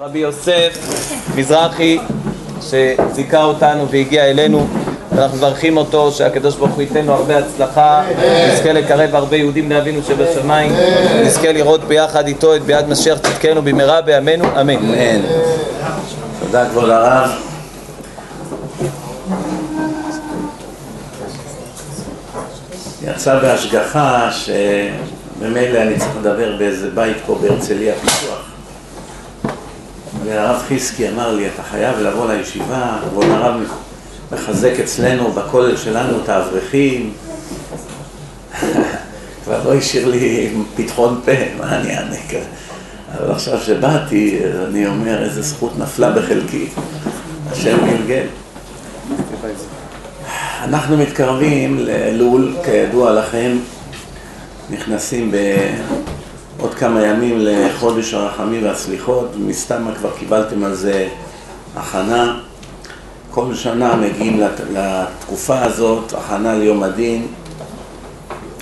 רבי יוסף מזרחי שזיכה אותנו והגיע אלינו. אנחנו מברכים אותו שהקדוש ברוך הוא ייתן לו הרבה הצלחה. נזכה לקרב הרבה יהודים לאבינו שבשמיים. נזכה לראות ביחד איתו את ביד משיח. צדקנו במהרה בימינו. אמן. אמן. תודה כבוד הרב. יצא בהשגחה שממילא אני צריך לדבר באיזה בית פה בהרצליה פיתוח והרב חיסקי אמר לי, אתה חייב לבוא לישיבה, כבוד הרב מחזק אצלנו בכולל שלנו את האברכים. כבר לא השאיר לי פתחון פה, מה אני אענה כזה? אבל עכשיו שבאתי, אני אומר, איזה זכות נפלה בחלקי השם גלגל. אנחנו מתקרבים לאלול, כידוע לכם, נכנסים בעוד כמה ימים לחודש הרחמים והסליחות, מסתמה כבר קיבלתם על זה הכנה. כל שנה מגיעים לתקופה הזאת, הכנה ליום הדין,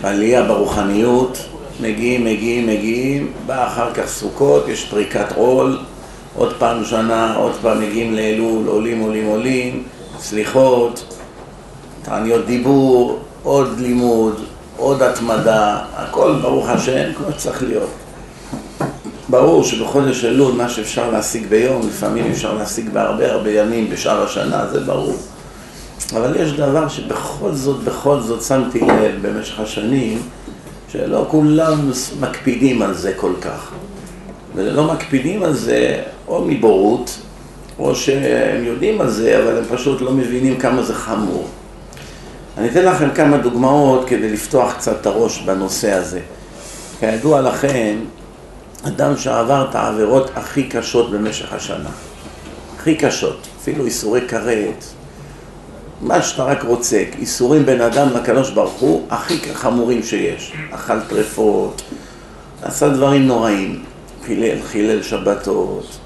עלייה ברוחניות, מגיעים, מגיעים, מגיעים, בא אחר כך סוכות, יש פריקת עול, עוד פעם שנה, עוד פעם מגיעים לאלול, עולים, עולים, עולים, סליחות, תעניות דיבור, עוד לימוד, עוד התמדה, הכל ברוך השם כמו שצריך להיות. ברור שבחודש אלול מה שאפשר להשיג ביום, לפעמים אפשר להשיג בהרבה הרבה ימים בשאר השנה, זה ברור. אבל יש דבר שבכל זאת, בכל זאת שמתי לב במשך השנים, שלא כולם מקפידים על זה כל כך. ולא מקפידים על זה או מבורות, או שהם יודעים על זה, אבל הם פשוט לא מבינים כמה זה חמור. אני אתן לכם כמה דוגמאות כדי לפתוח קצת את הראש בנושא הזה. כידוע לכם, אדם שעבר את העבירות הכי קשות במשך השנה, הכי קשות, אפילו איסורי כרת, מה שאתה רק רוצה, איסורים בין אדם לקדוש ברוך הוא, הכי חמורים שיש. אכל טרפות, עשה דברים נוראים, חילל, חילל שבתות,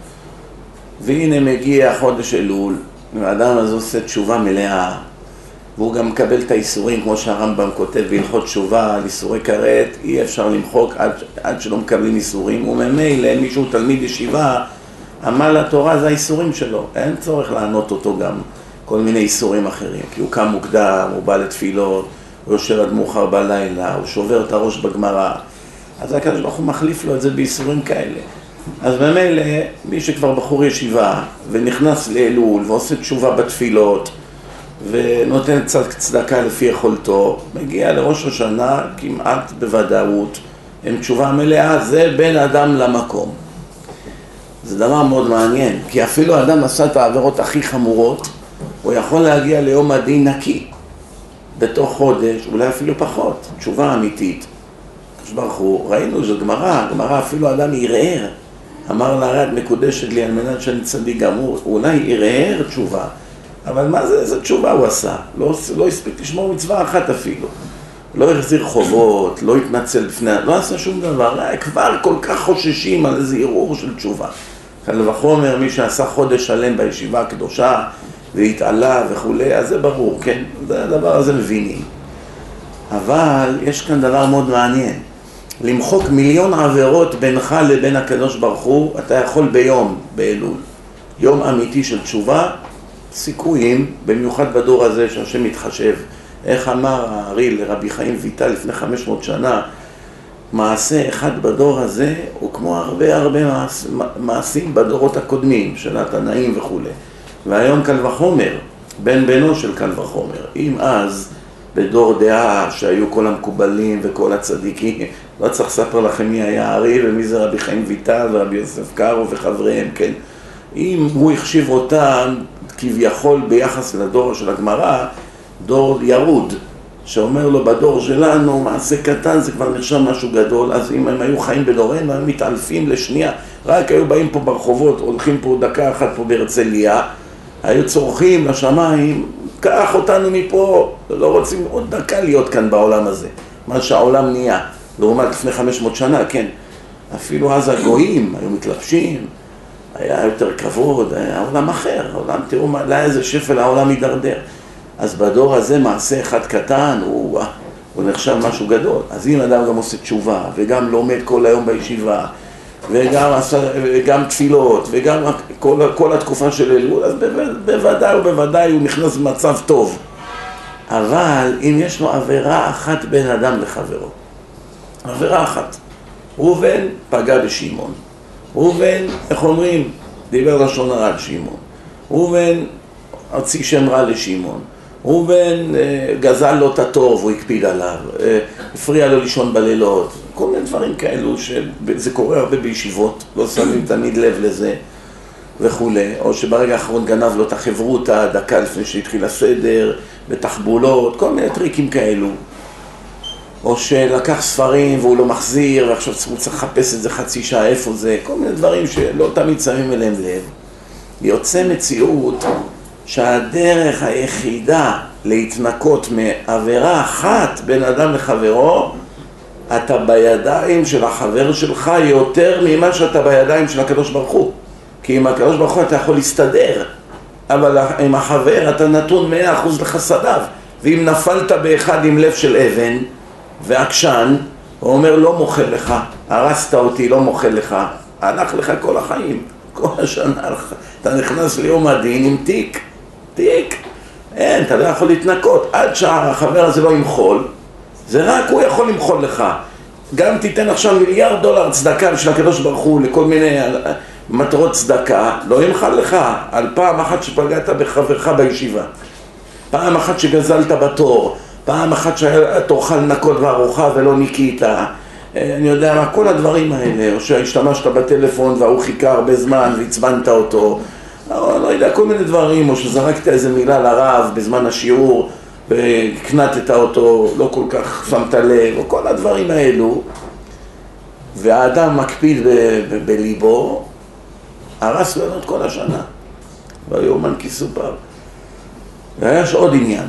והנה מגיע חודש אלול, והאדם הזה עושה תשובה מלאה, והוא גם מקבל את האיסורים, כמו שהרמב"ם כותב בהלכות תשובה על איסורי כרת, אי אפשר למחוק עד, עד שלא מקבלים איסורים, וממילא מישהו תלמיד ישיבה, עמל התורה זה האיסורים שלו, אין צורך לענות אותו גם כל מיני איסורים אחרים, כי הוא קם מוקדם, הוא בא לתפילות, הוא יושב עד מאוחר בלילה, הוא שובר את הראש בגמרא, אז הקדוש ברוך הוא מחליף לו את זה באיסורים כאלה. אז ממילא, מי שכבר בחור ישיבה, ונכנס לאלול, ועושה תשובה בתפילות, ונותן קצת צדקה לפי יכולתו, מגיע לראש השנה כמעט בוודאות עם תשובה מלאה, זה בין אדם למקום. זה דבר מאוד מעניין, כי אפילו אדם עשה את העבירות הכי חמורות, הוא יכול להגיע ליום הדין נקי. בתוך חודש, אולי אפילו פחות, תשובה אמיתית. הקדוש ברוך הוא, ראינו, זו גמרא, גמרא אפילו אדם ערער, אמר לה, את מקודשת לי על מנת שאני צדיק גמור, אולי ערער תשובה. אבל מה זה, איזה תשובה הוא עשה? לא, לא הספיק לשמור מצווה אחת אפילו. לא החזיר חובות, לא התנצל לפני, לא עשה שום דבר, כבר כל כך חוששים על איזה ערעור של תשובה. קל וחומר, מי שעשה חודש שלם בישיבה הקדושה והתעלה וכולי, אז זה ברור, כן? זה הדבר הזה מבינים. אבל יש כאן דבר מאוד מעניין. למחוק מיליון עבירות בינך לבין הקדוש ברוך הוא, אתה יכול ביום, באלול. יום אמיתי של תשובה, סיכויים, במיוחד בדור הזה שהשם מתחשב. איך אמר הארי לרבי חיים ויטל לפני 500 שנה, מעשה אחד בדור הזה הוא כמו הרבה הרבה מעש, מעשים בדורות הקודמים של התנאים וכולי. והיום קל וחומר, בן בנו של קל וחומר. אם אז בדור דעה שהיו כל המקובלים וכל הצדיקים, לא צריך לספר לכם מי היה הארי ומי זה רבי חיים ויטל ורבי יוסף קארו וחבריהם, כן? אם הוא החשיב אותם כביכול ביחס לדור של הגמרא, דור ירוד, שאומר לו בדור שלנו מעשה קטן זה כבר נחשב משהו גדול, אז אם הם היו חיים בדורנו הם מתעלפים לשנייה, רק היו באים פה ברחובות, הולכים פה דקה אחת פה בהרצליה, היו צורכים לשמיים, קח אותנו מפה, לא רוצים עוד דקה להיות כאן בעולם הזה, מה שהעולם נהיה, לעומת לפני 500 שנה, כן, אפילו אז הגויים היו מתלבשים היה יותר כבוד, היה עולם אחר, העולם, תראו לאיזה שפל העולם הידרדר. אז בדור הזה מעשה אחד קטן הוא, הוא נחשב משהו גדול. אז אם אדם גם עושה תשובה וגם לומד כל היום בישיבה וגם, וגם תפילות, וגם כל, כל התקופה של אלול, אז בוודאי ובוודאי הוא נכנס במצב טוב. אבל אם יש לו עבירה אחת בין אדם לחברו, עבירה אחת, ראובן פגע בשמעון, ראובן, איך אומרים, דיבר לשון הרע על שמעון, ראובן הוציא שם רע לשמעון, ראובן אה, גזל לו את התור והוא הקפיד עליו, אה, הפריע לו לישון בלילות, כל מיני דברים כאלו שזה קורה הרבה בישיבות, לא שמים תמיד לב לזה וכולי, או שברגע האחרון גנב לו את החברותא דקה לפני שהתחיל הסדר, בתחבולות, כל מיני טריקים כאלו. או שלקח ספרים והוא לא מחזיר ועכשיו הוא צריך לחפש את זה חצי שעה איפה זה, כל מיני דברים שלא תמיד שמים אליהם לב. יוצא מציאות שהדרך היחידה להתנקות מעבירה אחת בין אדם לחברו, אתה בידיים של החבר שלך יותר ממה שאתה בידיים של הקדוש ברוך הוא. כי עם הקדוש ברוך הוא אתה יכול להסתדר, אבל עם החבר אתה נתון מאה אחוז לחסדיו. ואם נפלת באחד עם לב של אבן ועקשן, הוא אומר לא מוחל לך, הרסת אותי, לא מוחל לך, הלך לך כל החיים, כל השנה, אתה נכנס ליום הדין עם תיק. תיק. אין, אתה לא יכול להתנקות. עד שהחבר הזה לא ימחול, זה רק הוא יכול למחול לך. גם תיתן עכשיו מיליארד דולר צדקה בשביל הקדוש ברוך הוא לכל מיני אה, מטרות צדקה, לא ימחל לך על פעם אחת שפגעת בחברך בישיבה. פעם אחת שגזלת בתור, פעם אחת שהיה תורך לנקות בארוחה ולא ניקית, אני יודע מה, כל הדברים האלה, או שהשתמשת בטלפון וההוא חיכה הרבה זמן ועצבנת אותו, לא, לא יודע, כל מיני דברים, או שזרקת איזה מילה לרב בזמן השיעור והקנטת אותו, לא כל כך שמת לב, או כל הדברים האלו, והאדם מקפיד בליבו, הרס לנו את כל השנה. ויאמן כי סופר. ויש עוד עניין.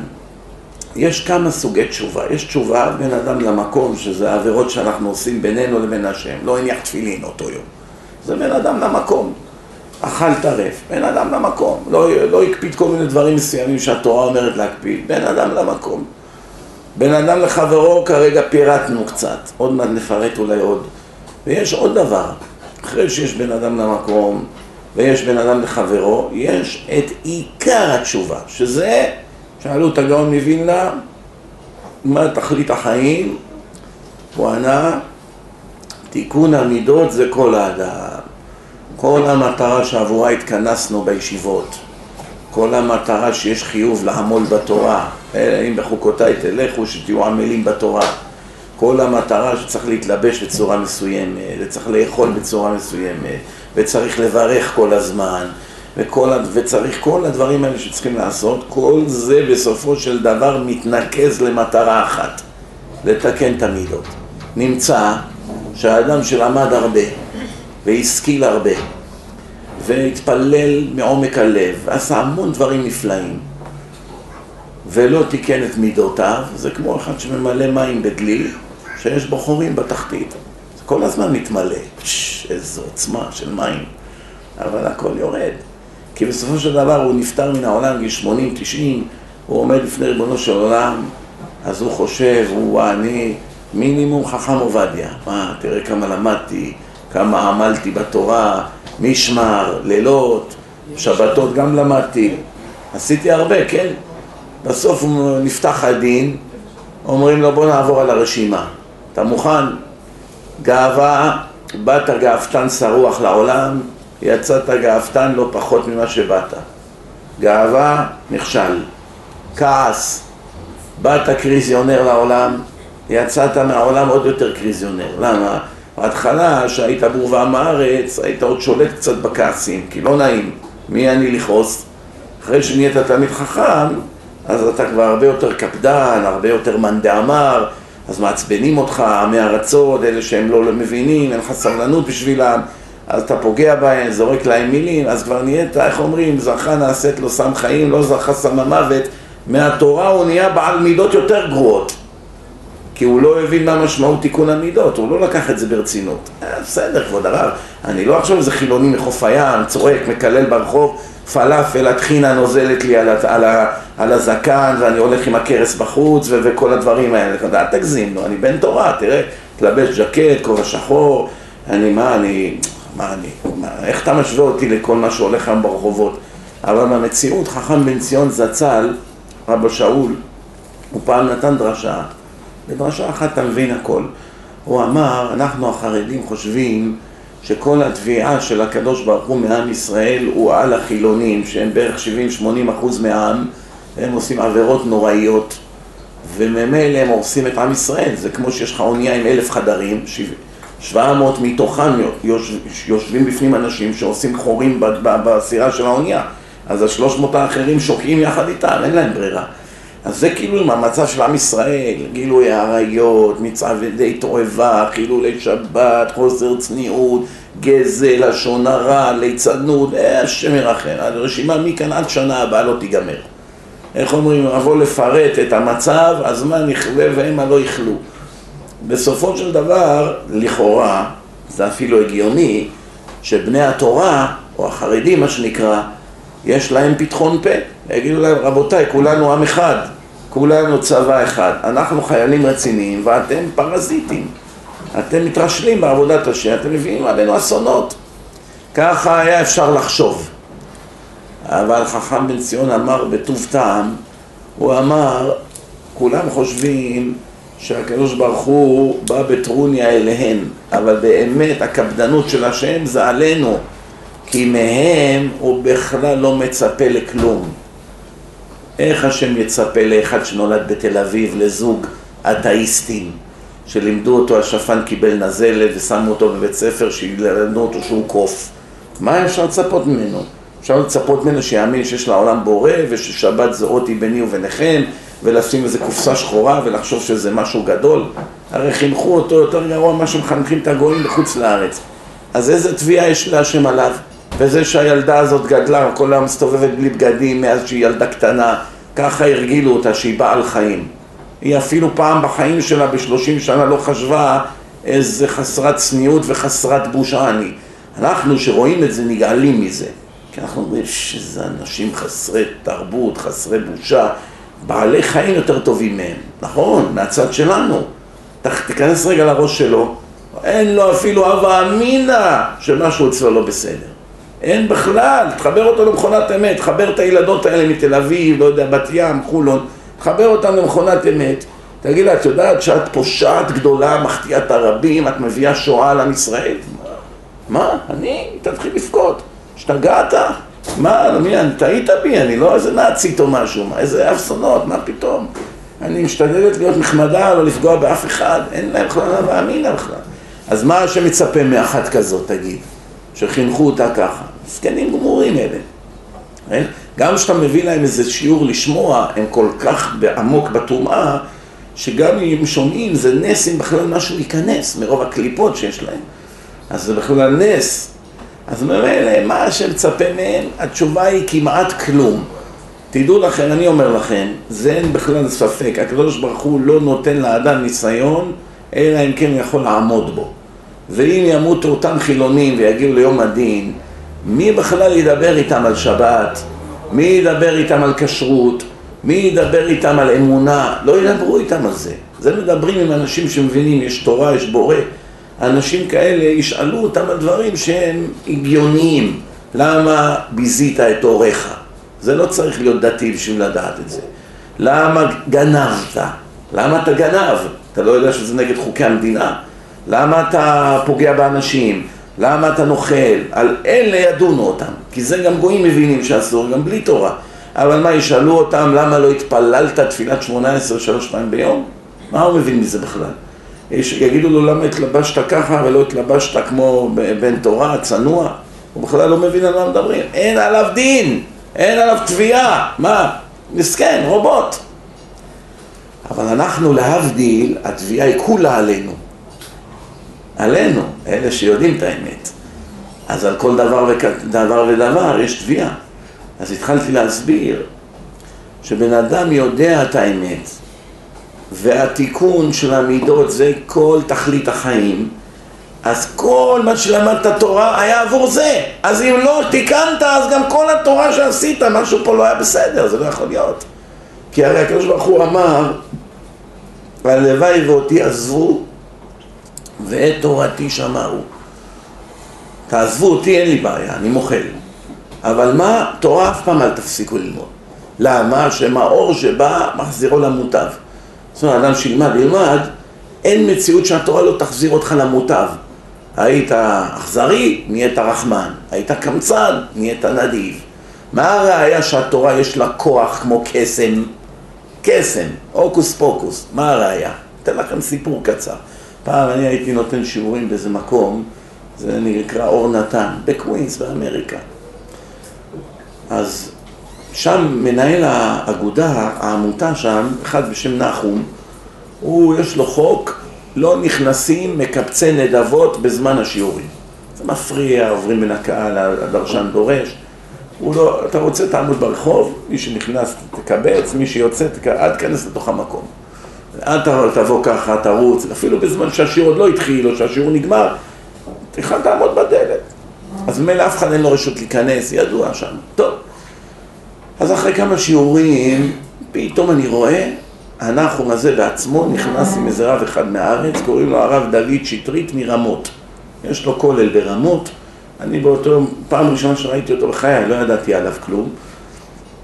יש כמה סוגי תשובה. יש תשובה בין אדם למקום, שזה העבירות שאנחנו עושים בינינו לבין השם. לא הניח תפילין אותו יום. זה בין אדם למקום. אכל טרף, בן אדם למקום, לא, לא הקפיד כל מיני דברים מסוימים שהתורה אומרת להקפיד, בן אדם למקום. בן אדם לחברו כרגע פירטנו קצת, עוד מעט נפרט אולי עוד. ויש עוד דבר, אחרי שיש בן אדם למקום ויש בן אדם לחברו, יש את עיקר התשובה, שזה, שאלו את הגאון מווילנה, מה תכלית החיים? הוא ענה, תיקון המידות זה כל האדם. כל המטרה שעבורה התכנסנו בישיבות, כל המטרה שיש חיוב לעמול בתורה, אם בחוקותיי תלכו שתהיו עמלים בתורה, כל המטרה שצריך להתלבש בצורה מסוימת, וצריך לאכול בצורה מסוימת, וצריך לברך כל הזמן, וכל, וצריך כל הדברים האלה שצריכים לעשות, כל זה בסופו של דבר מתנקז למטרה אחת, לתקן את המידות. נמצא שהאדם שלמד הרבה והשכיל הרבה, והתפלל מעומק הלב, ועשה המון דברים נפלאים, ולא תיקן את מידותיו, זה כמו אחד שממלא מים בדלי, שיש בו חורים בתחתית. זה כל הזמן מתמלא, פשש, איזו עוצמה של מים, אבל הכל יורד. כי בסופו של דבר הוא נפטר מן העולם גיל 80-90, הוא עומד לפני ריבונו של עולם, אז הוא חושב, הוא אני מינימום חכם עובדיה. מה, תראה כמה למדתי, כמה עמלתי בתורה, משמר, לילות, שבתות גם למדתי. עשיתי הרבה, כן? בסוף נפתח הדין, אומרים לו בוא נעבור על הרשימה. אתה מוכן? גאווה, באת גאוותן שרוח לעולם, יצאת גאוותן לא פחות ממה שבאת. גאווה, נכשל. כעס, באת קריזיונר לעולם, יצאת מהעולם עוד יותר קריזיונר. למה? בהתחלה, שהיית בור ועם הארץ, היית עוד שולט קצת בכעסים, כי לא נעים, מי אני לכעוס? אחרי שנהיית תלמיד חכם, אז אתה כבר הרבה יותר קפדן, הרבה יותר מאן דאמר, אז מעצבנים אותך, עמי ארצות, אלה שהם לא מבינים, אין לך סבלנות בשבילם, אז אתה פוגע בהם, זורק להם מילים, אז כבר נהיית, איך אומרים, זכה נעשית לו סם חיים, לא זכה סם המוות, מהתורה הוא נהיה בעל מידות יותר גרועות. כי הוא לא הבין מה משמעות תיקון המידות, הוא לא לקח את זה ברצינות. אה, בסדר, כבוד הרב, אני לא עכשיו איזה חילוני מחוף הים, צועק, מקלל ברחוב, פלאפל, הטחינה נוזלת לי על, על, על הזקן, ואני הולך עם הכרס בחוץ, ו- וכל הדברים האלה. אל תגזים, אני בן תורה, תראה, תלבש ג'קט, כובע שחור, אני, מה אני, מה אני, מה, איך אתה משווה אותי לכל מה שהולך היום ברחובות? אבל במציאות, חכם בן ציון זצ"ל, רבא שאול, הוא פעם נתן דרשה, בדרשה אחת אתה מבין הכל. הוא אמר, אנחנו החרדים חושבים שכל התביעה של הקדוש ברוך הוא מעם ישראל הוא על החילונים, שהם בערך 70-80 אחוז מהעם, הם עושים עבירות נוראיות, וממילא הם הורסים את עם ישראל. זה כמו שיש לך אונייה עם אלף חדרים, 700 מתוכם יושבים בפנים אנשים שעושים חורים בסירה של האונייה. אז השלוש מאות האחרים שוקעים יחד איתם, אין להם ברירה. אז זה כאילו עם המצב של עם ישראל, גילוי עריות, מצעדי תועבה, חילולי שבת, חוסר צניעות, גזל, לשון הרע, ליצנות, אה, השם ירחם, הרשימה מכאן עד שנה הבאה לא תיגמר. איך אומרים, אבוא לפרט את המצב, הזמן יכלה והמה לא יכלו. בסופו של דבר, לכאורה, זה אפילו הגיוני, שבני התורה, או החרדים מה שנקרא, יש להם פתחון פה. יגידו להם, רבותיי, כולנו עם אחד, כולנו צבא אחד, אנחנו חיילים רציניים ואתם פרזיטים. אתם מתרשלים בעבודת השם, אתם מביאים עלינו אסונות. ככה היה אפשר לחשוב. אבל חכם בן ציון אמר בטוב טעם, הוא אמר, כולם חושבים שהקדוש ברוך הוא בא בטרוניה אליהם, אבל באמת הקפדנות של השם זה עלינו, כי מהם הוא בכלל לא מצפה לכלום. איך השם יצפה לאחד שנולד בתל אביב, לזוג אתאיסטים, שלימדו אותו, השפן קיבל נזלת ושמו אותו בבית ספר שילמדו אותו שהוא קוף. מה אפשר לצפות ממנו? אפשר לצפות ממנו שיאמין שיש לעולם בורא וששבת זה אותי ביני וביניכם ולשים איזה קופסה שחורה ולחשוב שזה משהו גדול. הרי חינכו אותו יותר גרוע ממה שמחנכים את הגויים בחוץ לארץ. אז איזה תביעה יש להשם עליו? וזה שהילדה הזאת גדלה, כל היום מסתובבת בלי בגדים מאז שהיא ילדה קטנה, ככה הרגילו אותה שהיא בעל חיים. היא אפילו פעם בחיים שלה בשלושים שנה לא חשבה איזה חסרת צניעות וחסרת בושה אני. אנחנו שרואים את זה נגעלים מזה. כי אנחנו אומרים שזה אנשים חסרי תרבות, חסרי בושה, בעלי חיים יותר טובים מהם. נכון, מהצד שלנו. תיכנס רגע לראש שלו, אין לו אפילו הווה אמינא שמשהו אצלו לא בסדר. אין בכלל, תחבר אותו למכונת אמת, תחבר את הילדות האלה מתל אביב, לא יודע, בת ים, חולון, תחבר אותם למכונת אמת. תגיד לה, את יודעת שאת פושעת גדולה, מחטיאה את הרבים, את מביאה שואה לעם ישראל? מה? מה? אני? תתחיל לבכות. השתגעת? מה, מי, טעית בי, אני לא איזה נאצית או משהו, מה, איזה אסונות, מה פתאום? אני משתדלת להיות נחמדה, לא לפגוע באף אחד, אין להם בכלל להאמין בכלל. אז מה שמצפה מאחת כזאת, תגיד? שחינכו אותה ככה. זקנים גמורים אלה. כן? גם כשאתה מביא להם איזה שיעור לשמוע, הם כל כך עמוק בטומאה, שגם אם הם שומעים, זה נס אם בכלל משהו ייכנס מרוב הקליפות שיש להם. אז זה בכלל נס. אז ממילא, מה שמצפה מהם, התשובה היא כמעט כלום. תדעו לכם, אני אומר לכם, זה אין בכלל ספק, הקדוש ברוך הוא לא נותן לאדם ניסיון, אלא אם כן הוא יכול לעמוד בו. ואם ימותו אותם חילונים ויגיעו ליום הדין, מי בכלל ידבר איתם על שבת? מי ידבר איתם על כשרות? מי ידבר איתם על אמונה? לא ידברו איתם על זה. זה מדברים עם אנשים שמבינים, יש תורה, יש בורא. אנשים כאלה ישאלו אותם על דברים שהם הגיוניים. למה ביזית את הוריך? זה לא צריך להיות דתי בשביל לדעת את זה. למה גנבת? למה אתה גנב? אתה לא יודע שזה נגד חוקי המדינה? למה אתה פוגע באנשים? למה אתה נוכל? על אלה ידונו אותם, כי זה גם גויים מבינים שאסור, גם בלי תורה. אבל מה, ישאלו אותם למה לא התפללת תפילת שמונה עשרה שלוש פעמים ביום? מה הוא מבין מזה בכלל? יגידו לו למה התלבשת ככה ולא התלבשת כמו בן תורה, צנוע? הוא בכלל לא מבין על מה מדברים. אין עליו דין, אין עליו תביעה. מה? מסכן, רובוט. אבל אנחנו להבדיל, התביעה היא כולה עלינו. עלינו, אלה שיודעים את האמת. אז על כל דבר, ודבר ודבר יש תביעה. אז התחלתי להסביר שבן אדם יודע את האמת, והתיקון של המידות זה כל תכלית החיים, אז כל מה שלמדת תורה היה עבור זה. אז אם לא תיקנת, אז גם כל התורה שעשית, משהו פה לא היה בסדר, זה לא יכול להיות. כי הרי הקדוש ברוך הוא אמר, הלוואי ואותי עזבו ואת תורתי שמרו. תעזבו אותי, אין לי בעיה, אני מוחל. אבל מה? תורה אף פעם אל תפסיקו ללמוד. למה? שמאור שבא מחזירו למוטב. זאת אומרת, אדם שילמד, ילמד, אין מציאות שהתורה לא תחזיר אותך למוטב. היית אכזרי, נהיית רחמן. היית קמצן, נהיית נדיב. מה הראיה שהתורה יש לה כוח כמו קסם? קסם, הוקוס פוקוס. מה הראיה? אתן לכם סיפור קצר. פעם אני הייתי נותן שיעורים באיזה מקום, זה נקרא אור נתן, בקווינס באמריקה. אז שם מנהל האגודה, העמותה שם, אחד בשם נחום, הוא, יש לו חוק, לא נכנסים מקבצי נדבות בזמן השיעורים. זה מפריע, עוברים בין הקהל, הדרשן דורש. הוא לא, אתה רוצה תעמוד ברחוב, מי שנכנס תקבץ, מי שיוצא, תק... אל תיכנס לתוך המקום. אל תבוא ככה, תרוץ, אפילו בזמן שהשיעור עוד לא התחיל או שהשיעור נגמר, תוכל תעמוד בדלת. אז ממילא אף אחד אין לו רשות להיכנס, ידוע שם. טוב. אז אחרי כמה שיעורים, פתאום אני רואה, הנחום הזה בעצמו נכנס עם איזה רב אחד מהארץ, קוראים לו הרב דוד שטרית מרמות. יש לו כולל ברמות. אני באותו, פעם ראשונה שראיתי אותו בחיי, לא ידעתי עליו כלום.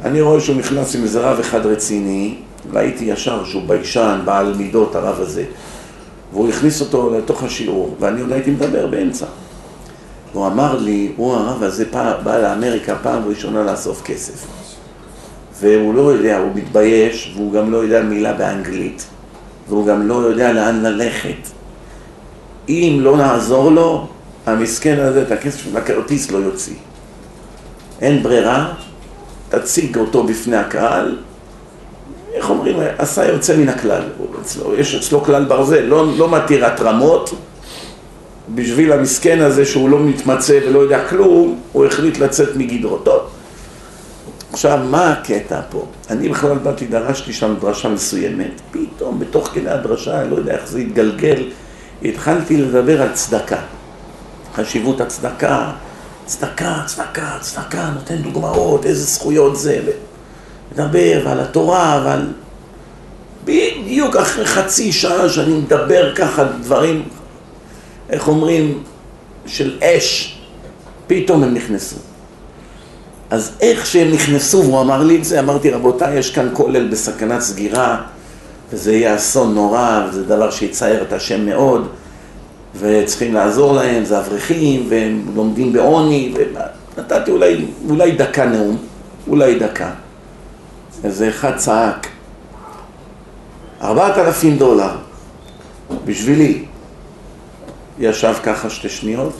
אני רואה שהוא נכנס עם איזה רב אחד רציני, ראיתי ישר שהוא ביישן, בעל מידות, הרב הזה. והוא הכניס אותו לתוך השיעור, ואני עוד הייתי מדבר באמצע. הוא אמר לי, הוא הרב הזה בא לאמריקה פעם ראשונה לאסוף כסף. והוא לא יודע, הוא מתבייש, והוא גם לא יודע מילה באנגלית, והוא גם לא יודע לאן ללכת. אם לא נעזור לו, המסכן הזה את הכסף של הכרטיס לא יוציא. אין ברירה, תציג אותו בפני הקהל, איך אומרים, עשה יוצא מן הכלל, אצלו, יש אצלו כלל ברזל, לא, לא מתיר התרמות, בשביל המסכן הזה שהוא לא מתמצא ולא יודע כלום, הוא החליט לצאת מגדרו. טוב, עכשיו, מה הקטע פה? אני בכלל באתי, דרשתי שם דרשה מסוימת, פתאום בתוך כדי הדרשה, אני לא יודע איך זה התגלגל, התחלתי לדבר על צדקה. חשיבות הצדקה, צדקה, צדקה, צדקה, נותן דוגמאות, איזה זכויות זה, מדבר ועל התורה ועל... בדיוק אחרי חצי שעה שאני מדבר ככה דברים, איך אומרים, של אש, פתאום הם נכנסו. אז איך שהם נכנסו, והוא אמר לי את זה, אמרתי, רבותיי, יש כאן כולל בסכנת סגירה, וזה יהיה אסון נורא, וזה דבר שיצער את השם מאוד, וצריכים לעזור להם, זה אברכים, והם לומדים בעוני, ונתתי אולי, אולי דקה נאום, אולי דקה. איזה אחד צעק, ארבעת אלפים דולר, בשבילי. ישב ככה שתי שניות,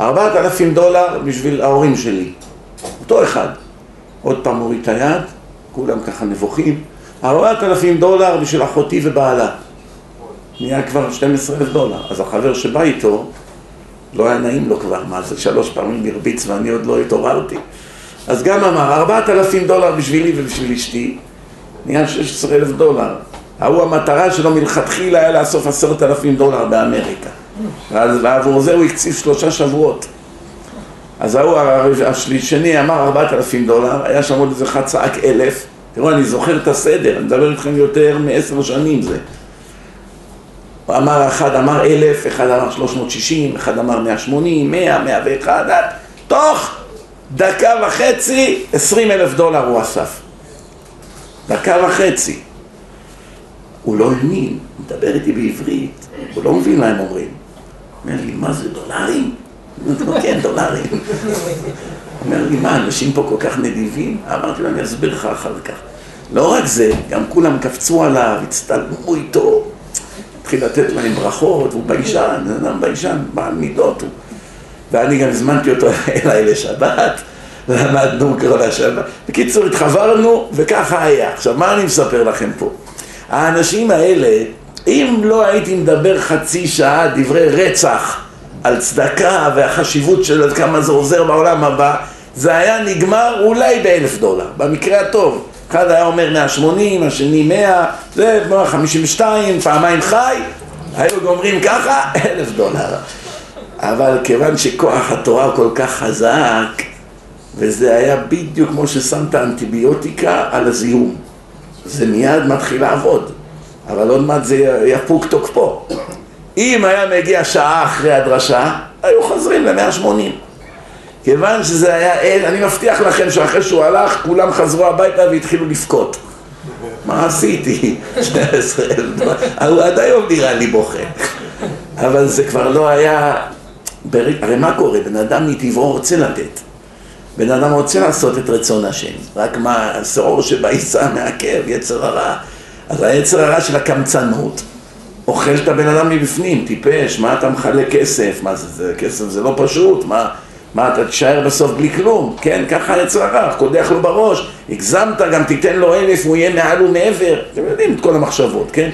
ארבעת אלפים דולר בשביל ההורים שלי. אותו אחד. עוד פעם הוריד את היד, כולם ככה נבוכים, ארבעת אלפים דולר בשביל אחותי ובעלה. נהיה כבר 12 אלף דולר. אז החבר שבא איתו, לא היה נעים לו כבר, מה זה שלוש פעמים הרביץ ואני עוד לא התעוררתי. אז גם אמר, ארבעת אלפים דולר בשבילי ובשביל אשתי, נהיה 16 אלף דולר. ההוא המטרה שלו מלכתחילה היה לאסוף עשרת אלפים דולר באמריקה. ועבור זה הוא הקציב שלושה שבועות. אז ההוא השני אמר ארבעת אלפים דולר, היה שם עוד איזה אחד צעק אלף. תראו, אני זוכר את הסדר, אני מדבר איתכם יותר מעשר שנים זה. הוא אמר, אחד אמר אלף, אחד אמר שלוש מאות שישים, אחד אמר מאה שמונים, מאה, מאה ואחד, תוך דקה וחצי, עשרים אלף דולר הוא אסף. דקה וחצי. הוא לא האמין, הוא מדבר איתי בעברית, הוא לא מבין מה הם אומרים. אומר לי, מה זה דולרים? כן, דולרים. אומר לי, מה, אנשים פה כל כך נדיבים? אמרתי לו, אני אסביר לך אחר כך. לא רק זה, גם כולם קפצו עליו, הצטלמו איתו, התחיל לתת להם ברכות, והוא ביישן, אדם ביישן, בעל מידות הוא. ואני גם הזמנתי אותו אליי לשבת, ולמדנו כל השבת. בקיצור, התחברנו, וככה היה. עכשיו, מה אני מספר לכם פה? האנשים האלה, אם לא הייתי מדבר חצי שעה דברי רצח על צדקה והחשיבות של עד כמה זה עוזר בעולם הבא, זה היה נגמר אולי באלף דולר, במקרה הטוב. אחד היה אומר 180, השני 100, זה 152, פעמיים חי, היו גומרים ככה, אלף דולר. אבל כיוון שכוח התורה כל כך חזק, וזה היה בדיוק כמו ששמת אנטיביוטיקה על הזיהום. זה מיד מתחיל לעבוד, אבל עוד מעט זה יפוג תוקפו. אם היה מגיע שעה אחרי הדרשה, היו חוזרים ל-180. כיוון שזה היה אני מבטיח לכם שאחרי שהוא הלך, כולם חזרו הביתה והתחילו לבכות. מה עשיתי? 12 אלף דולר. הוא עד היום נראה לי בוכה. אבל זה כבר לא היה... הרי מה קורה? בן אדם מטבעו רוצה לתת. בן אדם רוצה לעשות את רצון השם. רק מה, השעור שבעיסה מעכב, יצר הרע. אז היצר הרע של הקמצנות אוכל את הבן אדם מבפנים, טיפש, מה אתה מחלק כסף? מה זה, זה כסף זה לא פשוט, מה, מה אתה תישאר בסוף בלי כלום? כן, ככה הרע, קודח לו בראש, הגזמת, גם תיתן לו אלף, הוא יהיה מעל ומעבר, אתם יודעים את כל המחשבות, כן?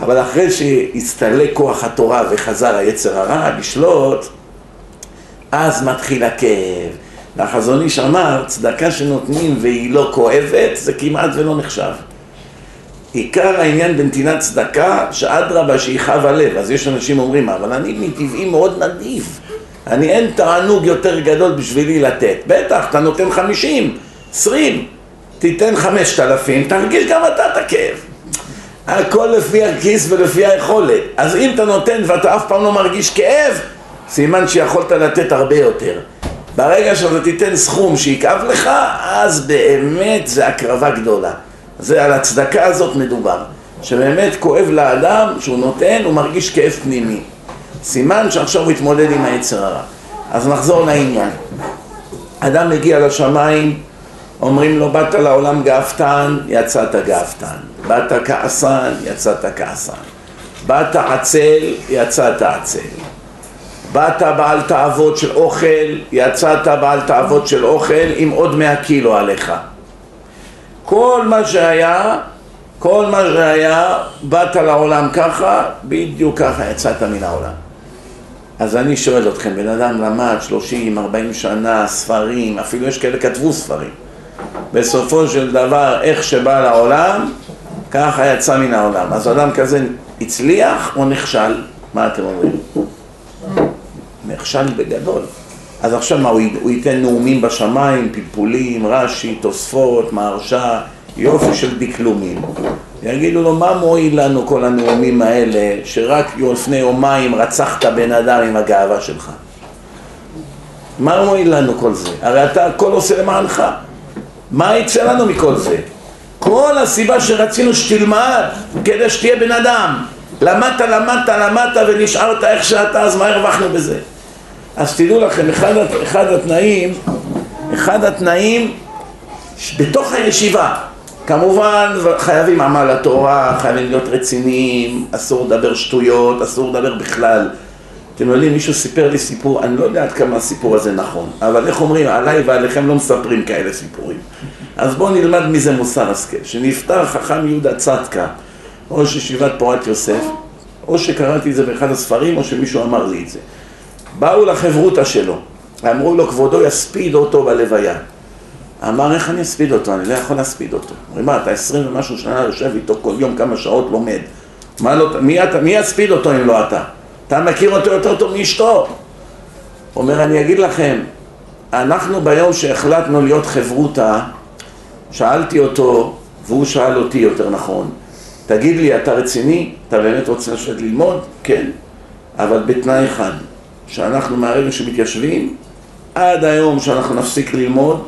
אבל אחרי שהסתלק כוח התורה וחזר היצר הרע לשלוט, אז מתחיל הכאב. והחזון איש אמר, צדקה שנותנים והיא לא כואבת, זה כמעט ולא נחשב. עיקר העניין בנתינת צדקה, שאדרבה שיכאב הלב. אז יש אנשים אומרים, אבל אני מטבעי מאוד נדיב. אני אין תענוג יותר גדול בשבילי לתת. בטח, אתה נותן חמישים, עשרים, תיתן חמשת אלפים, תרגיש גם אתה את הכאב. הכל לפי הכיס ולפי היכולת. אז אם אתה נותן ואתה אף פעם לא מרגיש כאב, סימן שיכולת לתת הרבה יותר. ברגע שאתה תיתן סכום שיכאב לך, אז באמת זה הקרבה גדולה. זה על הצדקה הזאת מדובר. שבאמת כואב לאדם שהוא נותן, הוא מרגיש כאב פנימי. סימן שעכשיו הוא יתמודד עם היצר הרע. אז נחזור לעניין. אדם מגיע לשמיים, אומרים לו, באת לעולם גאוותן, יצאת גאוותן. באת כעסן, יצאת כעסן. באת עצל, יצאת עצל. באת בעל תאוות של אוכל, יצאת בעל תאוות של אוכל עם עוד מאה קילו עליך. כל מה שהיה, כל מה שהיה, באת לעולם ככה, בדיוק ככה יצאת מן העולם. אז אני שואל אתכם, בן אדם למד 30, 40 שנה, ספרים, אפילו יש כאלה כתבו ספרים. בסופו של דבר, איך שבא לעולם, ככה יצא מן העולם. אז אדם כזה הצליח או נכשל? מה אתם אומרים? נכשל בגדול. אז עכשיו מה, הוא ייתן נאומים בשמיים, פלפולים, רש"י, תוספות, מהרש"א, יופי של דקלומים. יגידו לו, מה מועיל לנו כל הנאומים האלה, שרק לפני יומיים רצחת בן אדם עם הגאווה שלך? מה מועיל לנו כל זה? הרי אתה הכל עושה למענך. מה יצא לנו מכל זה? כל הסיבה שרצינו שתלמד, כדי שתהיה בן אדם. למדת, למדת, למדת ונשארת איך שאתה, אז מה הרווחנו בזה? אז תדעו לכם, אחד, אחד התנאים, אחד התנאים בתוך הישיבה, כמובן חייבים עמל התורה, חייבים להיות רציניים, אסור לדבר שטויות, אסור לדבר בכלל. אתם יודעים, מישהו סיפר לי סיפור, אני לא יודע עד כמה הסיפור הזה נכון, אבל איך אומרים, עליי ועליכם לא מספרים כאלה סיפורים. אז בואו נלמד מזה מוסר השכל. שנפטר חכם יהודה צדקה, ראש ישיבת פורת יוסף, או שקראתי את זה באחד הספרים, או שמישהו אמר לי את זה. באו לחברותא שלו, אמרו לו כבודו יספיד אותו בלוויה. אמר איך אני אספיד אותו? אני לא יכול להספיד אותו. אומרים מה אתה עשרים ומשהו שנה יושב איתו כל יום כמה שעות לומד. מה לא, מי, אתה, מי יספיד אותו אם לא אתה? אתה מכיר אותו יותר טוב מאשתו. אומר אני אגיד לכם, אנחנו ביום שהחלטנו להיות חברותא, שאלתי אותו, והוא שאל אותי יותר נכון, תגיד לי אתה רציני? אתה באמת רוצה ללמוד? כן, אבל בתנאי אחד שאנחנו מהרגע שמתיישבים עד היום שאנחנו נפסיק ללמוד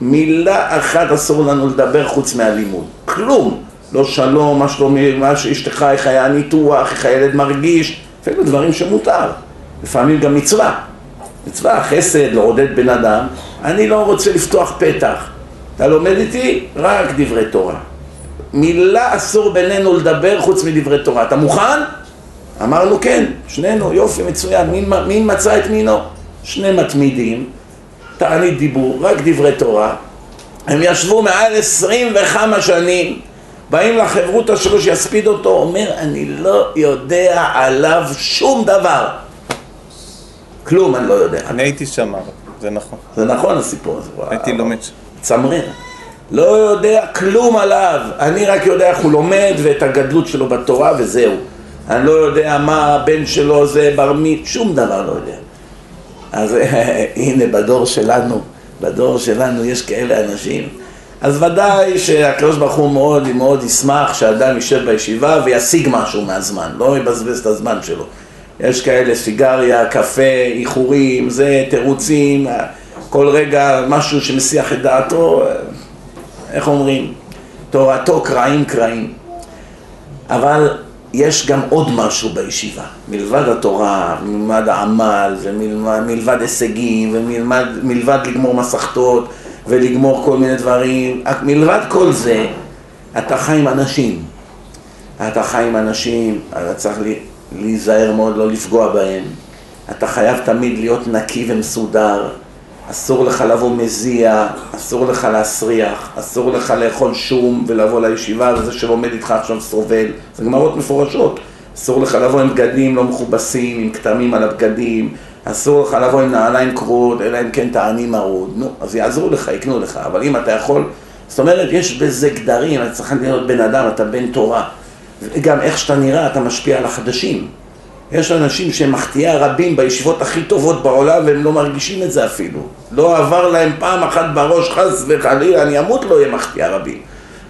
מילה אחת אסור לנו לדבר חוץ מהלימוד. כלום. לא שלום, מה שלומי, מה שאשתך, איך היה הניתוח, איך הילד מרגיש אפילו דברים שמותר. לפעמים גם מצווה. מצווה, חסד, לעודד בן אדם. אני לא רוצה לפתוח פתח. אתה לומד איתי? רק דברי תורה. מילה אסור בינינו לדבר חוץ מדברי תורה. אתה מוכן? אמרנו כן, שנינו, יופי, מצוין, מי, מי מצא את מינו? שני מתמידים, תענית דיבור, רק דברי תורה, הם ישבו מעל עשרים וכמה שנים, באים לחברותא שלו שיספיד אותו, אומר אני לא יודע עליו שום דבר, כלום אני לא יודע. אני הייתי שם, זה נכון. זה נכון הסיפור הזה, הייתי לומד. צמרר. לא יודע כלום עליו, אני רק יודע איך הוא לומד ואת הגדלות שלו בתורה וזהו. אני לא יודע מה הבן שלו זה בר מית, שום דבר לא יודע. אז הנה בדור שלנו, בדור שלנו יש כאלה אנשים. אז ודאי שהקדוש ברוך הוא מאוד מאוד ישמח שאדם יישב בישיבה וישיג משהו מהזמן, לא יבזבז את הזמן שלו. יש כאלה סיגריה, קפה, איחורים, זה, תירוצים, כל רגע משהו שמסיח את דעתו, איך אומרים? תורתו קרעים קרעים. אבל יש גם עוד משהו בישיבה, מלבד התורה, מלבד העמל, ומלבד הישגים, ומלבד לגמור מסכתות, ולגמור כל מיני דברים, מלבד כל זה, אתה חי עם אנשים. אתה חי עם אנשים, אתה צריך להיזהר מאוד לא לפגוע בהם. אתה חייב תמיד להיות נקי ומסודר. אסור לך לבוא מזיע, אסור לך להסריח, אסור לך לאכול שום ולבוא לישיבה, וזה שלומד איתך עכשיו סובל. זה גמרות מפורשות. אסור לך לבוא עם בגדים לא מכובסים, עם כתמים על הבגדים, אסור לך לבוא עם נעליים קרועות, אלא אם כן תעני מרוד. נו, אז יעזרו לך, יקנו לך. אבל אם אתה יכול... זאת אומרת, יש בזה גדרים, אתה צריך להיות בן אדם, אתה בן תורה. וגם איך שאתה נראה, אתה משפיע על החדשים. יש אנשים שהם מחטיאי הרבים בישיבות הכי טובות בעולם והם לא מרגישים את זה אפילו. לא עבר להם פעם אחת בראש, חס וחלילה, אני אמות לא יהיה מחטיא הרבים.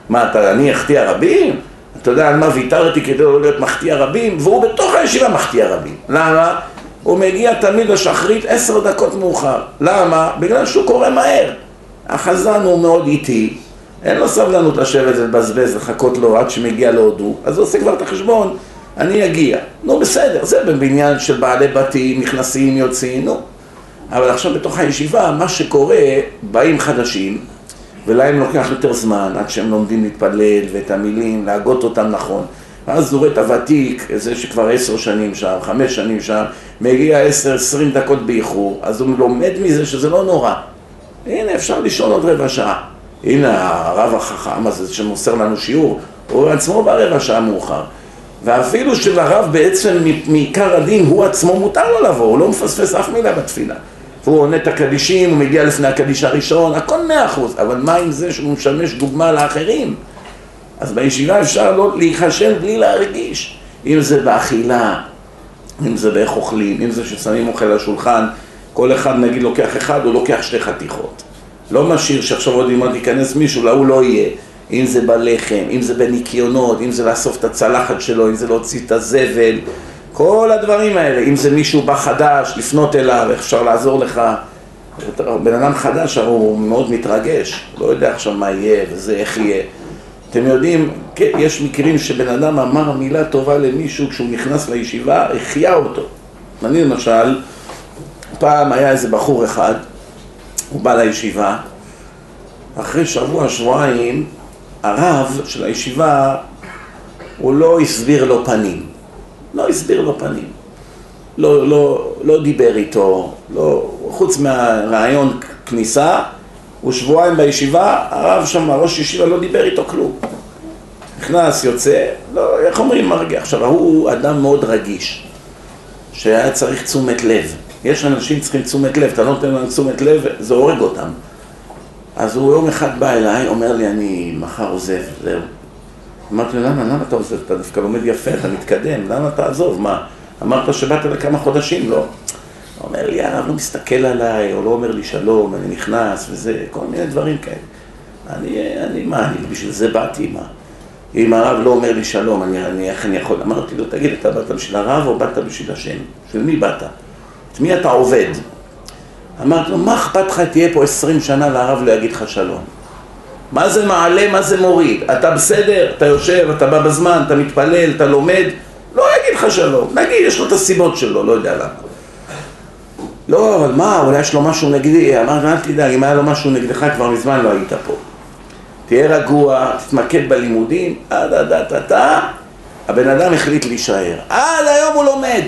מה, אתה, אני אחטיא הרבים? אתה יודע על מה ויתרתי כדי לא להיות מחטיא הרבים? והוא בתוך הישיבה מחטיא הרבים. למה? הוא מגיע תמיד לשחרית עשר דקות מאוחר. למה? בגלל שהוא קורא מהר. החזן הוא מאוד איטי, אין לו סבלנות לשבת ולבזבז, לחכות לו עד שמגיע להודו, אז הוא עושה כבר את החשבון, אני אגיע. נו בסדר, זה בבניין של בעלי בתים, נכנסים, יוצאים, נו. אבל עכשיו בתוך הישיבה, מה שקורה, באים חדשים, ולהם לוקח יותר זמן עד שהם לומדים להתפלל ואת המילים, להגות אותם נכון. ואז הוא רואה את הוותיק, זה שכבר עשר שנים שם, חמש שנים שם, מגיע עשר, עשרים דקות באיחור, אז הוא לומד מזה שזה לא נורא. הנה, אפשר לישון עוד רבע שעה. הנה הרב החכם הזה שמוסר לנו שיעור, הוא עצמו בא רבע שעה מאוחר. ואפילו שלרב בעצם מעיקר הדין הוא עצמו מותר לו לבוא, הוא לא מפספס אף מילה בתפילה. והוא עונה את הקדישים, הוא מגיע לפני הקדיש הראשון, הכל מאה אחוז, אבל מה עם זה שהוא משמש דוגמה לאחרים? אז בישיבה אפשר לא להיחשב בלי להרגיש, אם זה באכילה, אם זה באיך אוכלים, אם זה ששמים אוכל על השולחן, כל אחד נגיד לוקח אחד, הוא לוקח שתי חתיכות. לא משאיר שעכשיו עוד אם ייכנס מישהו, להוא לא יהיה. אם זה בלחם, אם זה בניקיונות, אם זה לאסוף את הצלחת שלו, אם זה להוציא את הזבל, כל הדברים האלה. אם זה מישהו בא חדש, לפנות אליו, איך אפשר לעזור לך. בן אדם חדש, הוא מאוד מתרגש, לא יודע עכשיו מה יהיה וזה, איך יהיה. אתם יודעים, כן, יש מקרים שבן אדם אמר מילה טובה למישהו כשהוא נכנס לישיבה, החיה אותו. אני למשל, פעם היה איזה בחור אחד, הוא בא לישיבה, אחרי שבוע, שבועיים, הרב של הישיבה, הוא לא הסביר לו פנים. לא הסביר לו פנים. לא, לא, לא דיבר איתו, לא, חוץ מהרעיון כניסה, הוא שבועיים בישיבה, הרב שם, ראש ישיבה, לא דיבר איתו כלום. נכנס, יוצא, לא, איך אומרים מרגיע. עכשיו, הוא אדם מאוד רגיש, שהיה צריך תשומת לב. יש אנשים צריכים תשומת לב, אתה לא נותן להם תשומת לב, זה הורג אותם. אז הוא יום אחד בא אליי, אומר לי, אני מחר עוזב, זהו. אמרתי לו, למה, למה אתה עוזב? אתה דווקא לומד יפה, אתה מתקדם, למה תעזוב? מה? אמרת שבאת לכמה חודשים, לא. הוא אומר לי, הרב לא מסתכל עליי, או לא אומר לי שלום, אני נכנס, וזה, כל מיני דברים כאלה. אני, אני, מה, אני בשביל זה באתי, מה? אם הרב לא אומר לי שלום, אני, אני, איך אני יכול? אמרתי לו, תגיד, אתה באת בשביל הרב או באת בשביל השם? בשביל מי באת? את מי אתה עובד? אמרתי לו, מה אכפת לך תהיה פה עשרים שנה והרב לא יגיד לך שלום? מה זה מעלה, מה זה מוריד? אתה בסדר, אתה יושב, אתה בא בזמן, אתה מתפלל, אתה לומד, לא יגיד לך שלום. נגיד, יש לו את הסיבות שלו, לא יודע למה. לא, אבל מה, אולי יש לו משהו נגדי? אמרתי, אל תדאג, אם היה לו משהו נגדך, כבר מזמן לא היית פה. תהיה רגוע, תתמקד בלימודים, עד עד עד עד הבן אדם החליט להישאר. עד היום הוא לומד.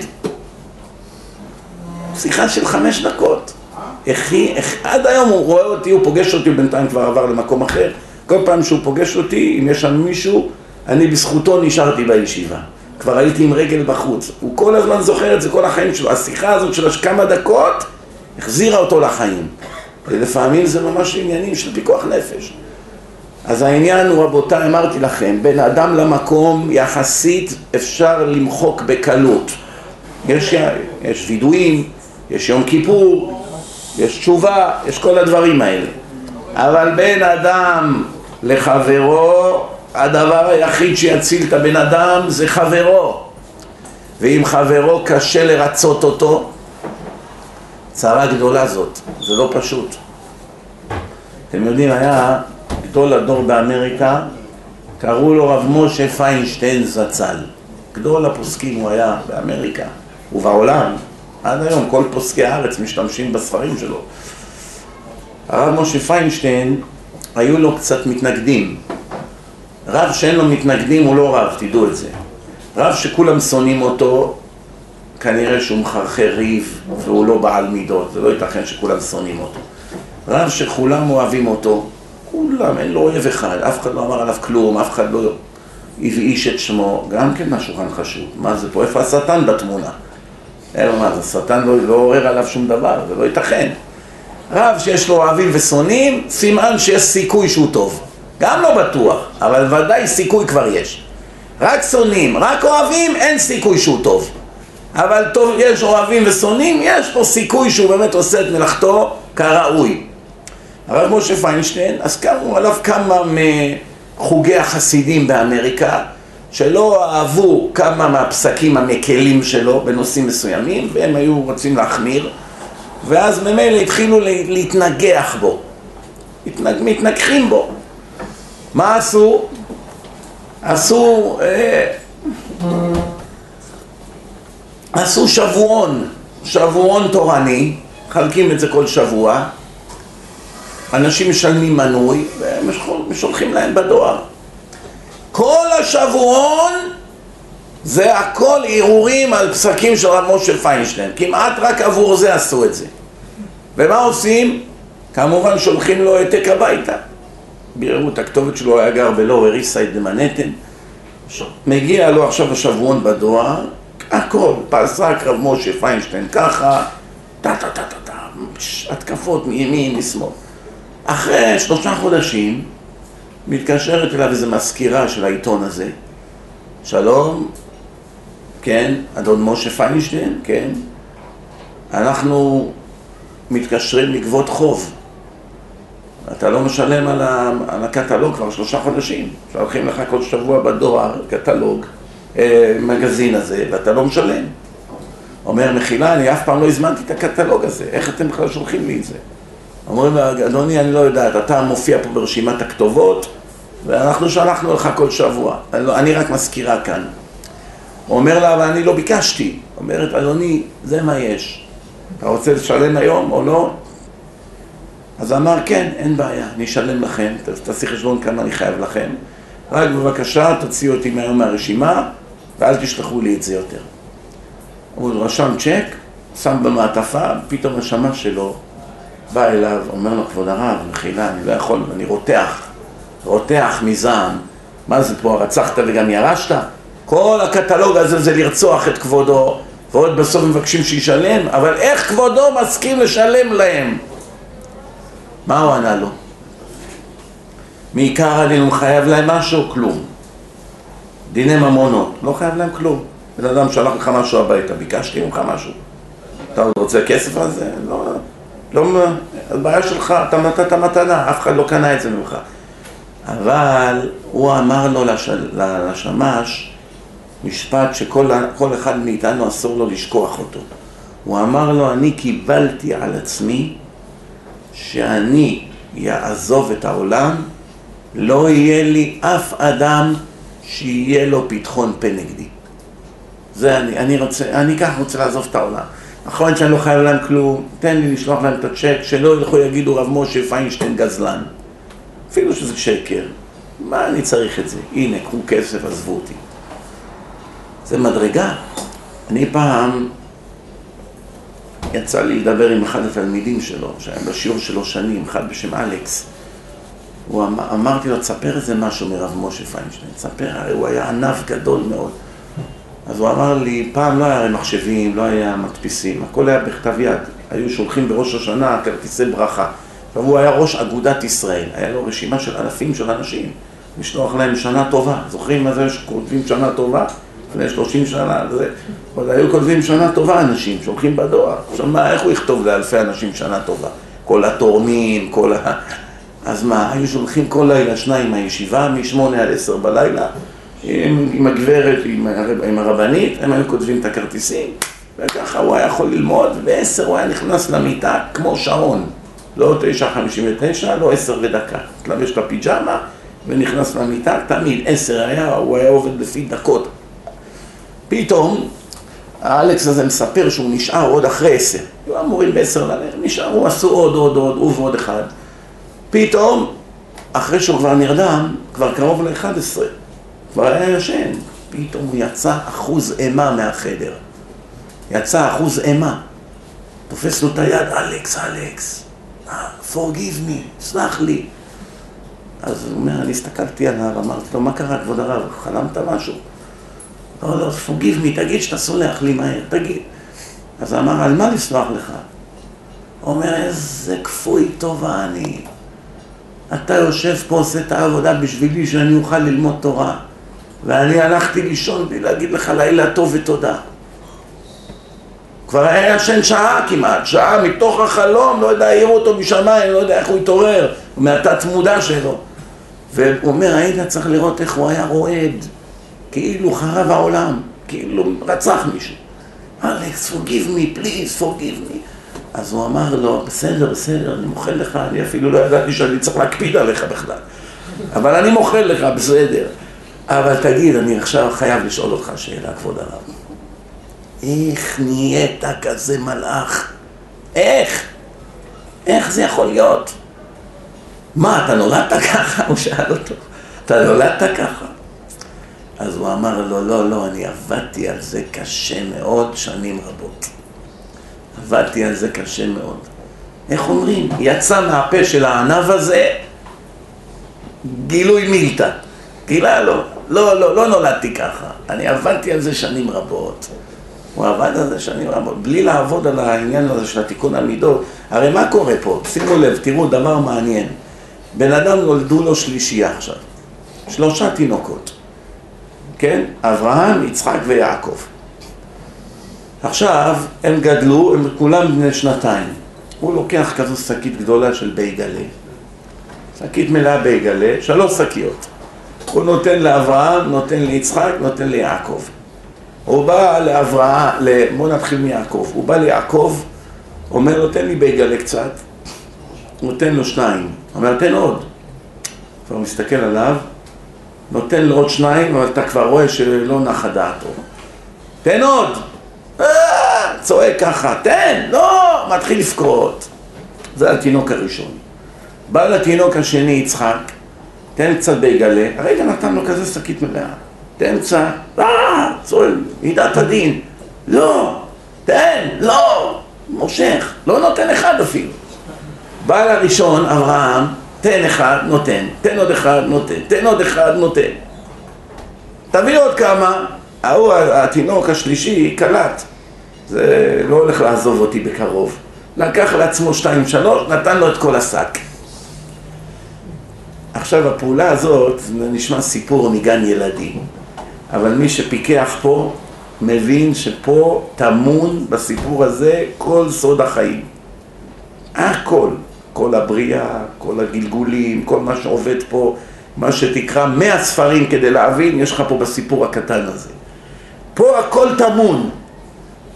שיחה של חמש דקות. הכי, עד היום הוא רואה אותי, הוא פוגש אותי, בינתיים כבר עבר למקום אחר. כל פעם שהוא פוגש אותי, אם יש שם מישהו, אני בזכותו נשארתי בישיבה. כבר הייתי עם רגל בחוץ. הוא כל הזמן זוכר את זה כל החיים שלו. השיחה הזאת של כמה דקות החזירה אותו לחיים. ולפעמים זה ממש עניינים של פיקוח נפש. אז העניין הוא, רבותיי, אמרתי לכם, בין אדם למקום יחסית אפשר למחוק בקלות. יש, יש וידויים, יש יום כיפור, יש תשובה, יש כל הדברים האלה. אבל בין אדם לחברו, הדבר היחיד שיציל את הבן אדם זה חברו. ואם חברו קשה לרצות אותו, צרה גדולה זאת, זה לא פשוט. אתם יודעים, היה גדול הדור באמריקה, קראו לו רב משה פיינשטיין זצ"ל. גדול הפוסקים הוא היה באמריקה ובעולם. עד היום כל פוסקי הארץ משתמשים בספרים שלו. הרב משה פיינשטיין, היו לו קצת מתנגדים. רב שאין לו מתנגדים הוא לא רב, תדעו את זה. רב שכולם שונאים אותו, כנראה שהוא מחרחר ריב והוא לא בעל מידות, זה לא ייתכן שכולם שונאים אותו. רב שכולם אוהבים אותו, כולם, אין לו אויב אחד, אף אחד לא אמר עליו כלום, אף אחד לא הבאיש את שמו, גם כן משהו כאן חשוב. מה זה פה? איפה השטן בתמונה? אלא מה, השטן לא, לא עורר עליו שום דבר, זה לא ייתכן. רב שיש לו אוהבים ושונאים, סימן שיש סיכוי שהוא טוב. גם לא בטוח, אבל ודאי סיכוי כבר יש. רק שונאים, רק אוהבים, אין סיכוי שהוא טוב. אבל טוב, יש אוהבים ושונאים, יש פה סיכוי שהוא באמת עושה את מלאכתו כראוי. הרב משה פיינשטיין, אז קמו עליו כמה מחוגי החסידים באמריקה, שלא אהבו כמה מהפסקים המקלים שלו בנושאים מסוימים, והם היו רוצים להחמיר, ואז ממילא התחילו להתנגח בו, התנג, מתנגחים בו. מה עשו? עשו, אה, עשו שבועון, שבועון תורני, מחלקים את זה כל שבוע, אנשים משלמים מנוי והם שולחים להם בדואר. כל השבועון זה הכל ערעורים על פסקים של רב משה פיינשטיין. כמעט רק עבור זה עשו את זה. ומה עושים? כמובן שולחים לו העתק הביתה. ביררו את הכתובת שלו, היה גר בלואוור איסייד במנהטן. מגיע לו עכשיו השבועון בדואר, הכל, פסק רב משה פיינשטיין ככה, טה טה טה טה טה, התקפות מימין, משמאל. אחרי שלושה חודשים מתקשרת אליו איזו מזכירה של העיתון הזה, שלום, כן, אדון משה פיינשטיין, כן, אנחנו מתקשרים לגבות חוב. אתה לא משלם על, ה, על הקטלוג כבר שלושה חודשים. שולחים לך כל שבוע בדואר קטלוג, אה, מגזין הזה, ואתה לא משלם. אומר, מחילה, אני אף פעם לא הזמנתי את הקטלוג הזה, איך אתם בכלל שולחים לי את זה? אומרים לה, אדוני, אני לא יודעת, אתה מופיע פה ברשימת הכתובות, ואנחנו שלחנו לך כל שבוע. אני, לא, אני רק מזכירה כאן. הוא אומר לה, אבל אני לא ביקשתי. אומרת, אדוני, זה מה יש. אתה רוצה לשלם היום או לא? אז אמר, כן, אין בעיה, אני אשלם לכם, תעשי חשבון כמה אני חייב לכם. רק בבקשה, תוציאו אותי מהיום מהרשימה, ואל תשלחו לי את זה יותר. הוא רשם צ'ק, שם במעטפה, פתאום השמש שלו בא אליו, אומר לו, כבוד הרב, מחילה, אני לא יכול, אני רותח, רותח מזעם. מה זה פה, רצחת וגם ירשת? כל הקטלוג הזה זה לרצוח את כבודו, ועוד בסוף מבקשים שישלם, אבל איך כבודו מסכים לשלם להם? מה הוא ענה לו? מעיקר עלינו חייב להם משהו? כלום. דיני ממונות, לא חייב להם כלום. בן אדם שלח לך משהו הביתה, ביקשתי ממך משהו. אתה עוד רוצה כסף על זה? לא, לא, הבעיה שלך, אתה נתת מתנה, אף אחד לא קנה את זה ממך. אבל הוא אמר לו לשל, לשמש משפט שכל אחד מאיתנו אסור לו לשכוח אותו. הוא אמר לו, אני קיבלתי על עצמי שאני יעזוב את העולם, לא יהיה לי אף אדם שיהיה לו פתחון פה נגדי. זה אני, אני רוצה, אני ככה רוצה לעזוב את העולם. נכון שאני לא חייב להם כלום, תן לי לשלוח להם את הצ'ק, שלא ילכו יגידו רב משה פיינשטיין גזלן. אפילו שזה שקר. מה אני צריך את זה? הנה, קחו כסף, עזבו אותי. זה מדרגה. אני פעם יצא לי לדבר עם אחד התלמידים שלו, שהיה בשיעור שלו שנים, אחד בשם אלכס. הוא אמר, אמרתי לו, תספר איזה משהו מרב משה פיינשטיין, תספר, הרי הוא היה ענף גדול מאוד. אז הוא אמר לי, פעם לא היה מחשבים, לא היה מדפיסים, הכל היה בכתב יד. היו שולחים בראש השנה כרטיסי ברכה. עכשיו הוא היה ראש אגודת ישראל, היה לו רשימה של אלפים של אנשים, לשלוח להם שנה טובה. זוכרים מה זה שכותבים שנה טובה? לפני 30 שנה, זה, עוד היו כותבים שנה טובה אנשים, שולחים בדואר. עכשיו מה, איך הוא יכתוב לאלפי אנשים שנה טובה? כל התורמים, כל ה... אז מה, היו שולחים כל לילה שניים מהישיבה, משמונה עד עשר בלילה, עם, עם הגברת, עם, עם הרבנית, הם היו כותבים את הכרטיסים, וככה הוא היה יכול ללמוד, בעשר הוא היה נכנס למיטה כמו שעון. לא תשע חמישים ותשע, לא עשר ודקה. התלבש את הפיג'מה ונכנס למיטה, תמיד עשר היה, הוא היה עובד לפי דקות. פתאום, האלכס הזה מספר שהוא נשאר עוד אחרי עשר. היו אמורים בעשר ללכת, נשארו, עשו עוד, עוד, עוד, הוא ועוד אחד. פתאום, אחרי שהוא כבר נרדם, כבר קרוב ל-11, כבר היה ישן, פתאום הוא יצא אחוז אימה מהחדר. יצא אחוז אימה. תופס לו את היד, אלכס, אלכס, forgive me, סלח לי. אז הוא אומר, אני הסתכלתי עליו, אמרתי לו, מה קרה, כבוד הרב, חלמת משהו? לא, לא, forgive me, תגיד שאתה סולח לי מהר, תגיד. אז אמר, על מה לסלוח לך? הוא אומר, איזה כפוי טובה אני. אתה יושב פה, עושה את העבודה בשבילי שאני אוכל ללמוד תורה. ואני הלכתי לישון בלי להגיד לך לילה טוב ותודה. כבר היה ישן שעה כמעט, שעה מתוך החלום, לא יודע, העירו אותו משמיים, לא יודע איך הוא התעורר, מהתת מודע שלו. והוא אומר, היית צריך לראות איך הוא היה רועד, כאילו חרב העולם, כאילו רצח מישהו. אלכס, forgive me, please, forgive me. אז הוא אמר לו, בסדר, בסדר, אני מוחל לך, אני אפילו לא ידעתי שאני צריך להקפיד עליך בכלל. אבל אני מוחל לך, בסדר. אבל תגיד, אני עכשיו חייב לשאול אותך שאלה, כבוד הרב. איך נהיית כזה מלאך? איך? איך זה יכול להיות? מה, אתה נולדת ככה? הוא שאל אותו. אתה נולדת ככה? אז הוא אמר לו, לא, לא, אני עבדתי על זה קשה מאוד שנים רבות. עבדתי על זה קשה מאוד. איך אומרים? יצא מהפה של הענב הזה גילוי מילתא. גילה לו, לא, לא, לא נולדתי ככה. אני עבדתי על זה שנים רבות. הוא עבד על זה שנים רבות, בלי לעבוד על העניין הזה של התיקון המידות. הרי מה קורה פה? שימו לב, תראו דבר מעניין. בן אדם נולדו לו שלישייה עכשיו. שלושה תינוקות. כן? אברהם, יצחק ויעקב. עכשיו, הם גדלו, הם כולם בני שנתיים. הוא לוקח כזו שקית גדולה של בייגלה. שקית מלאה בייגלה, שלוש שקיות. הוא נותן לאברהם, נותן ליצחק, נותן ליעקב. הוא בא לאברהם, בוא נתחיל מיעקב. הוא בא ליעקב, אומר לו, תן לי בייגלה קצת. נותן לו שניים. אומר, תן עוד. כבר מסתכל עליו, נותן לו עוד שניים, אבל אתה כבר רואה שלא נחה דעתו. תן עוד! אה, צועק ככה, תן! לא! מתחיל לבכות. זה התינוק הראשון. בא לתינוק השני, יצחק, תן קצת בייגלה, הרגע נתן לו כזה שקית מלאה. קצת, אה! צועק, מידת הדין. לא! תן! לא! מושך, לא נותן אחד אפילו. בא לראשון, אברהם, תן אחד, נותן, תן עוד אחד, נותן, תן עוד אחד, נותן. תביא עוד כמה, ההוא, התינוק השלישי, קלט. זה לא הולך לעזוב אותי בקרוב. לקח לעצמו שתיים שלוש, נתן לו את כל השק. עכשיו הפעולה הזאת, זה נשמע סיפור מגן ילדים, אבל מי שפיקח פה, מבין שפה טמון בסיפור הזה כל סוד החיים. הכל. כל הבריאה, כל הגלגולים, כל מה שעובד פה, מה שתקרא מאה ספרים כדי להבין, יש לך פה בסיפור הקטן הזה. פה הכל טמון.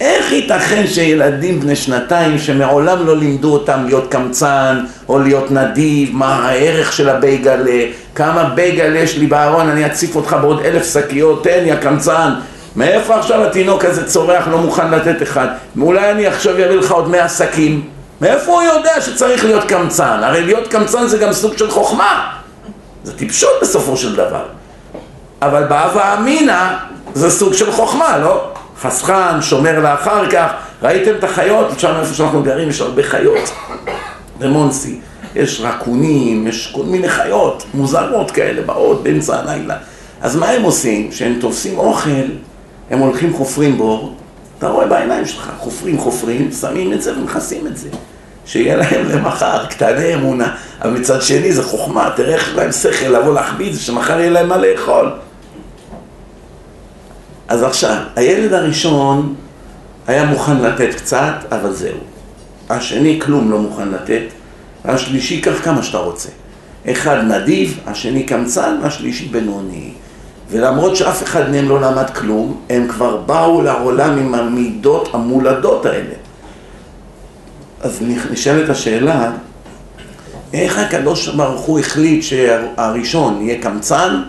איך ייתכן שילדים בני שנתיים שמעולם לא לימדו אותם להיות קמצן או להיות נדיב, מה הערך של הבייגלה, כמה בייגל יש לי בארון, אני אציף אותך בעוד אלף שקיות, תן יא קמצן. מאיפה עכשיו התינוק הזה צורח, לא מוכן לתת אחד? אולי אני עכשיו אביא לך עוד מאה שקים? מאיפה הוא יודע שצריך להיות קמצן? הרי להיות קמצן זה גם סוג של חוכמה. זה טיפשות בסופו של דבר. אבל בהווה אמינא זה סוג של חוכמה, לא? חסכן, שומר לאחר כך. ראיתם את החיות? שם איפה שאנחנו גרים יש הרבה חיות. במונסי. יש רקונים, יש כל מיני חיות מוזרות כאלה באות באמצע הלילה. אז מה הם עושים? כשהם תופסים אוכל, הם הולכים חופרים בור, אתה רואה בעיניים שלך, חופרים חופרים, שמים את זה ומכסים את זה. שיהיה להם למחר, קטני אמונה, אבל מצד שני זה חוכמה, תראה איך להם שכל לבוא להחביא את זה, שמחר יהיה להם מה לאכול. אז עכשיו, הילד הראשון היה מוכן לתת קצת, אבל זהו. השני כלום לא מוכן לתת, השלישי קח כמה שאתה רוצה. אחד נדיב, השני קמצן, והשלישי בינוני. ולמרות שאף אחד מהם לא למד כלום, הם כבר באו לעולם עם המידות המולדות האלה. אז נשאלת השאלה, איך הקדוש ברוך הוא החליט שהראשון יהיה קמצן,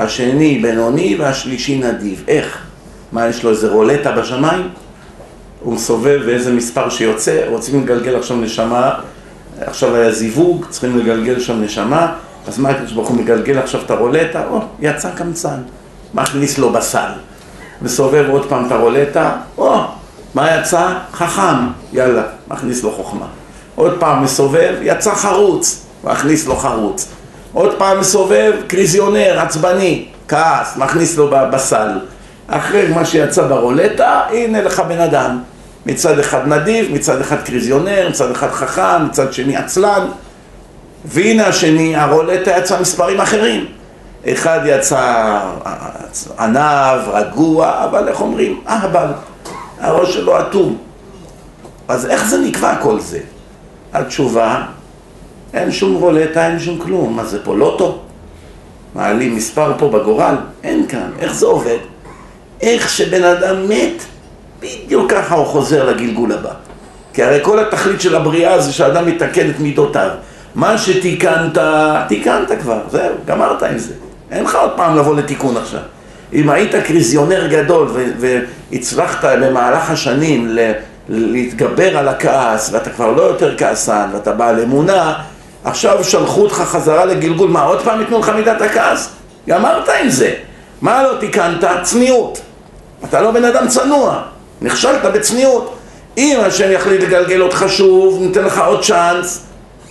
השני בינוני והשלישי נדיב? איך? מה, יש לו איזה רולטה בשמיים? הוא מסובב ואיזה מספר שיוצא, רוצים לגלגל עכשיו נשמה, עכשיו היה זיווג, צריכים לגלגל שם נשמה, אז מה הקדוש ברוך הוא מגלגל עכשיו את הרולטה? או, יצא קמצן, מכניס לו בסל. מסובב עוד פעם את הרולטה, או, מה יצא? חכם, יאללה, מכניס לו חוכמה. עוד פעם מסובב, יצא חרוץ, מכניס לו חרוץ. עוד פעם מסובב, קריזיונר, עצבני, כעס, מכניס לו בסל. אחרי מה שיצא ברולטה, הנה לך בן אדם. מצד אחד נדיב, מצד אחד קריזיונר, מצד אחד חכם, מצד שני עצלן. והנה השני, הרולטה יצא מספרים אחרים. אחד יצא ענב, רגוע, אבל איך אומרים? אהבל. הראש שלו אטום. אז איך זה נקבע כל זה? התשובה, אין שום רולטה, אין שום כלום. מה זה פה לוטו? מעלים מספר פה בגורל? אין כאן. איך זה עובד? איך שבן אדם מת, בדיוק ככה הוא חוזר לגלגול הבא. כי הרי כל התכלית של הבריאה זה שאדם יתקן את מידותיו. מה שתיקנת, תיקנת כבר, זהו, גמרת עם זה. אין לך עוד פעם לבוא לתיקון עכשיו. אם היית קריזיונר גדול והצלחת במהלך השנים להתגבר על הכעס ואתה כבר לא יותר כעסן ואתה בעל אמונה, עכשיו שלחו אותך חזרה לגלגול, מה עוד פעם ייתנו לך מידת הכעס? גמרת עם זה. מה לא תיקנת? צניעות. אתה לא בן אדם צנוע, נכשלת בצניעות. אם השם יחליט לגלגל אותך שוב, ניתן לך עוד צ'אנס,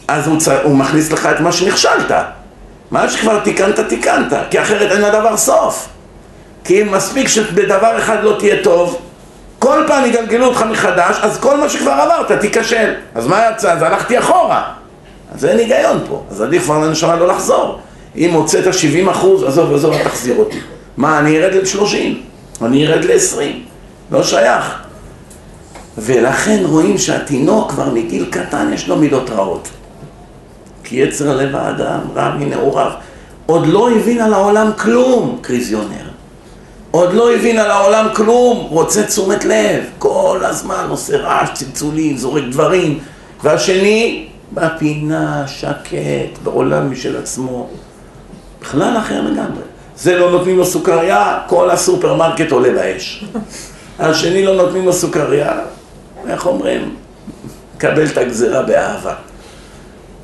אז הוא, צ... הוא מכניס לך את מה שנכשלת. מה שכבר תיקנת, תיקנת, כי אחרת אין לדבר סוף. כי אם מספיק שבדבר אחד לא תהיה טוב, כל פעם יגלגלו אותך מחדש, אז כל מה שכבר עברת תיכשל. אז מה יצא? אז הלכתי אחורה. אז אין היגיון פה. אז עדיף כבר לנשמה לא לחזור. אם הוצאת 70 אחוז, עזוב, עזוב, אל תחזיר אותי. מה, אני ארד ל-30, אני ארד ל-20. לא שייך. ולכן רואים שהתינוק כבר מגיל קטן יש לו מידות רעות. כי יצר לב האדם רע מנעוריו. עוד לא הבין על העולם כלום, קריזיונר. עוד לא הבין על העולם כלום, רוצה תשומת לב, כל הזמן עושה רעש, צלצולים, זורק דברים, והשני בפינה, שקט, בעולם משל עצמו, בכלל אחר לגמרי. זה לא נותנים לו סוכריה, כל הסופרמרקט עולה באש. השני לא נותנים לו סוכריה, איך אומרים? קבל את הגזרה באהבה.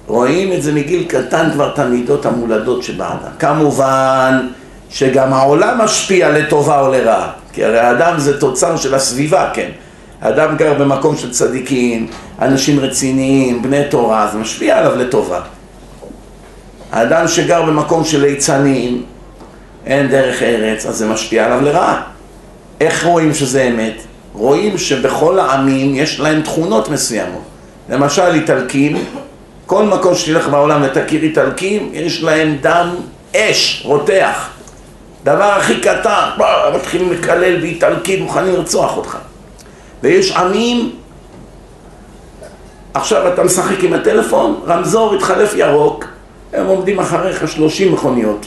רואים את זה מגיל קטן כבר את המידות המולדות שבאדם. כמובן שגם העולם משפיע לטובה או לרעה, כי הרי האדם זה תוצר של הסביבה, כן. האדם גר במקום של צדיקים, אנשים רציניים, בני תורה, זה משפיע עליו לטובה. האדם שגר במקום של ליצנים, אין דרך ארץ, אז זה משפיע עליו לרעה. איך רואים שזה אמת? רואים שבכל העמים יש להם תכונות מסוימות. למשל איטלקים, כל מקום שתלך בעולם ותכיר איטלקים, יש להם דם אש, רותח. דבר הכי קטן, מתחילים לקלל באיטלקית, מוכנים לרצוח אותך. ויש עמים, עכשיו אתה משחק עם הטלפון, רמזור התחלף ירוק, הם עומדים אחריך שלושים מכוניות.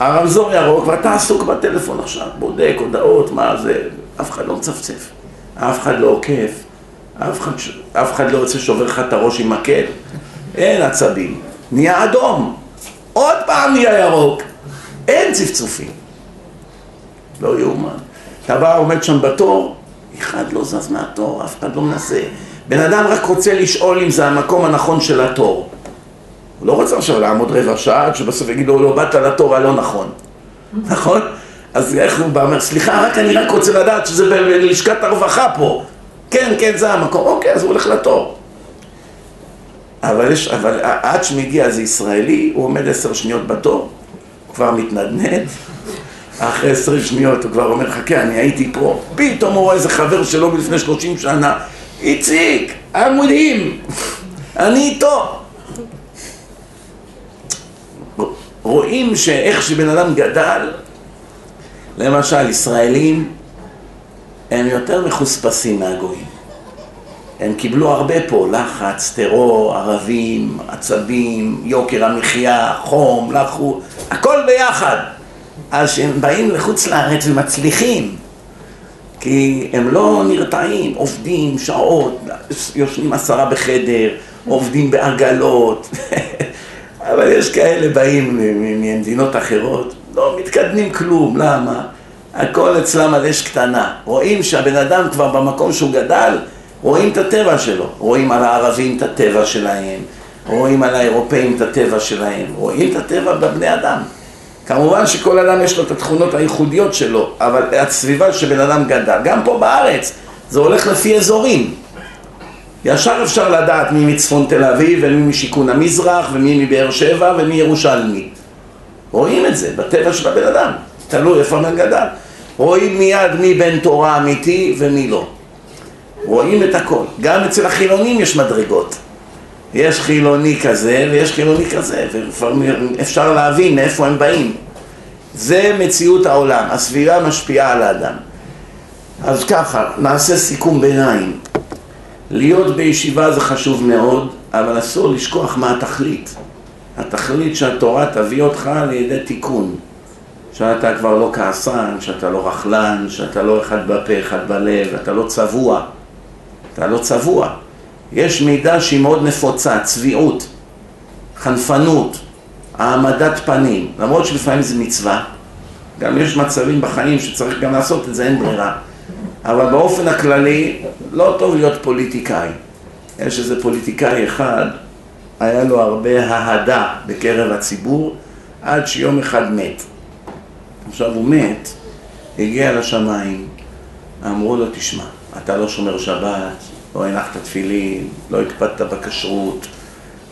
הרמזור ירוק ואתה עסוק בטלפון עכשיו, בודק הודעות, מה זה, אף אחד לא מצפצף, אף אחד לא עוקף, אף אחד, אף אחד לא רוצה שובר לך את הראש עם מקל, אין עצבים, נהיה אדום, עוד פעם נהיה ירוק, אין צפצופים. לא יאומן. אתה בא, עומד שם בתור, אחד לא זז מהתור, אף אחד לא מנסה. בן אדם רק רוצה לשאול אם זה המקום הנכון של התור. הוא לא רוצה עכשיו לעמוד רבע שעה, עד שבסוף יגידו, לא באת לתור הלא נכון. נכון? אז איך הוא בא, אומר, סליחה, רק אני רק רוצה לדעת שזה בלשכת הרווחה פה. כן, כן, זה המקום. אוקיי, אז הוא הולך לתור. אבל, יש, אבל עד שמגיע איזה ישראלי, הוא עומד עשר שניות בתור, כבר מתנדנד, אחרי עשרים שניות הוא כבר אומר, חכה, אני הייתי פה, פתאום הוא רואה איזה חבר שלו מלפני שלושים שנה, איציק, עמודים, אני איתו. רואים שאיך שבן אדם גדל, למשל, ישראלים הם יותר מחוספסים מהגויים. הם קיבלו הרבה פה, לחץ, טרור, ערבים, עצבים, יוקר המחיה, חום, לחו, הכל ביחד. אז כשהם באים לחוץ לארץ ומצליחים, כי הם לא נרתעים, עובדים שעות, יושנים עשרה בחדר, עובדים בעגלות, אבל יש כאלה באים ממדינות אחרות, לא מתקדמים כלום, למה? הכל אצלם על אש קטנה. רואים שהבן אדם כבר במקום שהוא גדל, רואים את הטבע שלו. רואים על הערבים את הטבע שלהם, רואים על האירופאים את הטבע שלהם, רואים את הטבע בבני אדם. כמובן שכל אדם יש לו את התכונות הייחודיות שלו, אבל הסביבה שבן אדם גדל, גם פה בארץ, זה הולך לפי אזורים. ישר אפשר לדעת מי מצפון תל אביב ומי משיכון המזרח ומי מבאר שבע ומי ירושלמי. רואים את זה בטבע של הבן אדם, תלוי איפה הבן גדל. רואים מיד מי בן תורה אמיתי ומי לא. רואים את הכל. גם אצל החילונים יש מדרגות. יש חילוני כזה ויש חילוני כזה, ואפשר להבין מאיפה הם באים. זה מציאות העולם, הסביבה משפיעה על האדם. אז ככה, נעשה סיכום ביניים. להיות בישיבה זה חשוב מאוד, אבל אסור לשכוח מה התכלית. התכלית שהתורה תביא אותך לידי תיקון. שאתה כבר לא כעסן, שאתה לא רכלן, שאתה לא אחד בפה, אחד בלב, אתה לא צבוע. אתה לא צבוע. יש מידה שהיא מאוד נפוצה, צביעות, חנפנות, העמדת פנים, למרות שלפעמים זה מצווה, גם יש מצבים בחיים שצריך גם לעשות את זה, אין ברירה. אבל באופן הכללי, לא טוב להיות פוליטיקאי. יש איזה פוליטיקאי אחד, היה לו הרבה אהדה בקרב הציבור, עד שיום אחד מת. עכשיו הוא מת, הגיע לשמיים, אמרו לו, תשמע, אתה לא שומר שבת, לא הנחת תפילין, לא הקפדת בכשרות,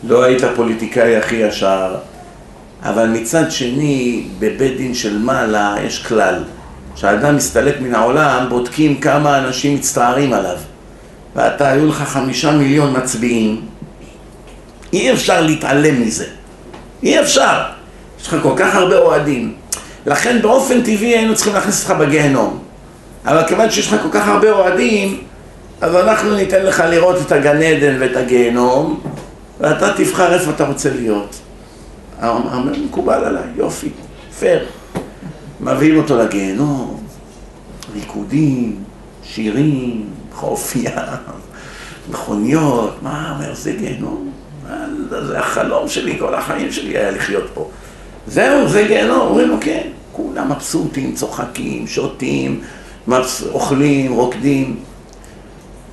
לא היית הפוליטיקאי הכי ישר, אבל מצד שני, בבית דין של מעלה יש כלל, כשאדם מסתלק מן העולם, בודקים כמה אנשים מצטערים עליו. ואתה, היו לך חמישה מיליון מצביעים, אי אפשר להתעלם מזה. אי אפשר. יש לך כל כך הרבה אוהדים. לכן באופן טבעי היינו צריכים להכניס אותך בגיהנום. אבל כיוון שיש לך כל כך הרבה אוהדים, אז אנחנו ניתן לך לראות את הגן עדן ואת הגיהנום, ואתה תבחר איפה אתה רוצה להיות. מקובל עליי, יופי, פייר. מביאים אותו לגיהנום, ריקודים, שירים, חוף ים, מכוניות, מה, אומר, זה גיהנום? זה החלום שלי, כל החיים שלי היה לחיות פה. זהו, זה גיהנום, אומרים לו כן. כולם מבסוטים, צוחקים, שותים, אוכלים, רוקדים.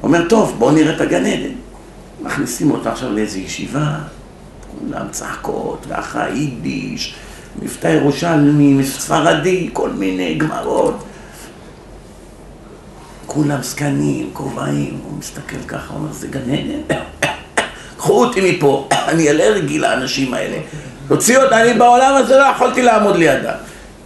אומר, טוב, בואו נראה את הגן עדן. מכניסים אותה עכשיו לאיזו ישיבה, כולם צעקות, ואחרי יידיש, מבטא ירושלמי, ספרדי, כל מיני גמרות. כולם זקנים, כובעים, הוא מסתכל ככה, אומר, זה גן עדן? קחו אותי מפה, אני אלרגי לאנשים האלה. תוציאו אותי, אני בעולם הזה לא יכולתי לעמוד לידם.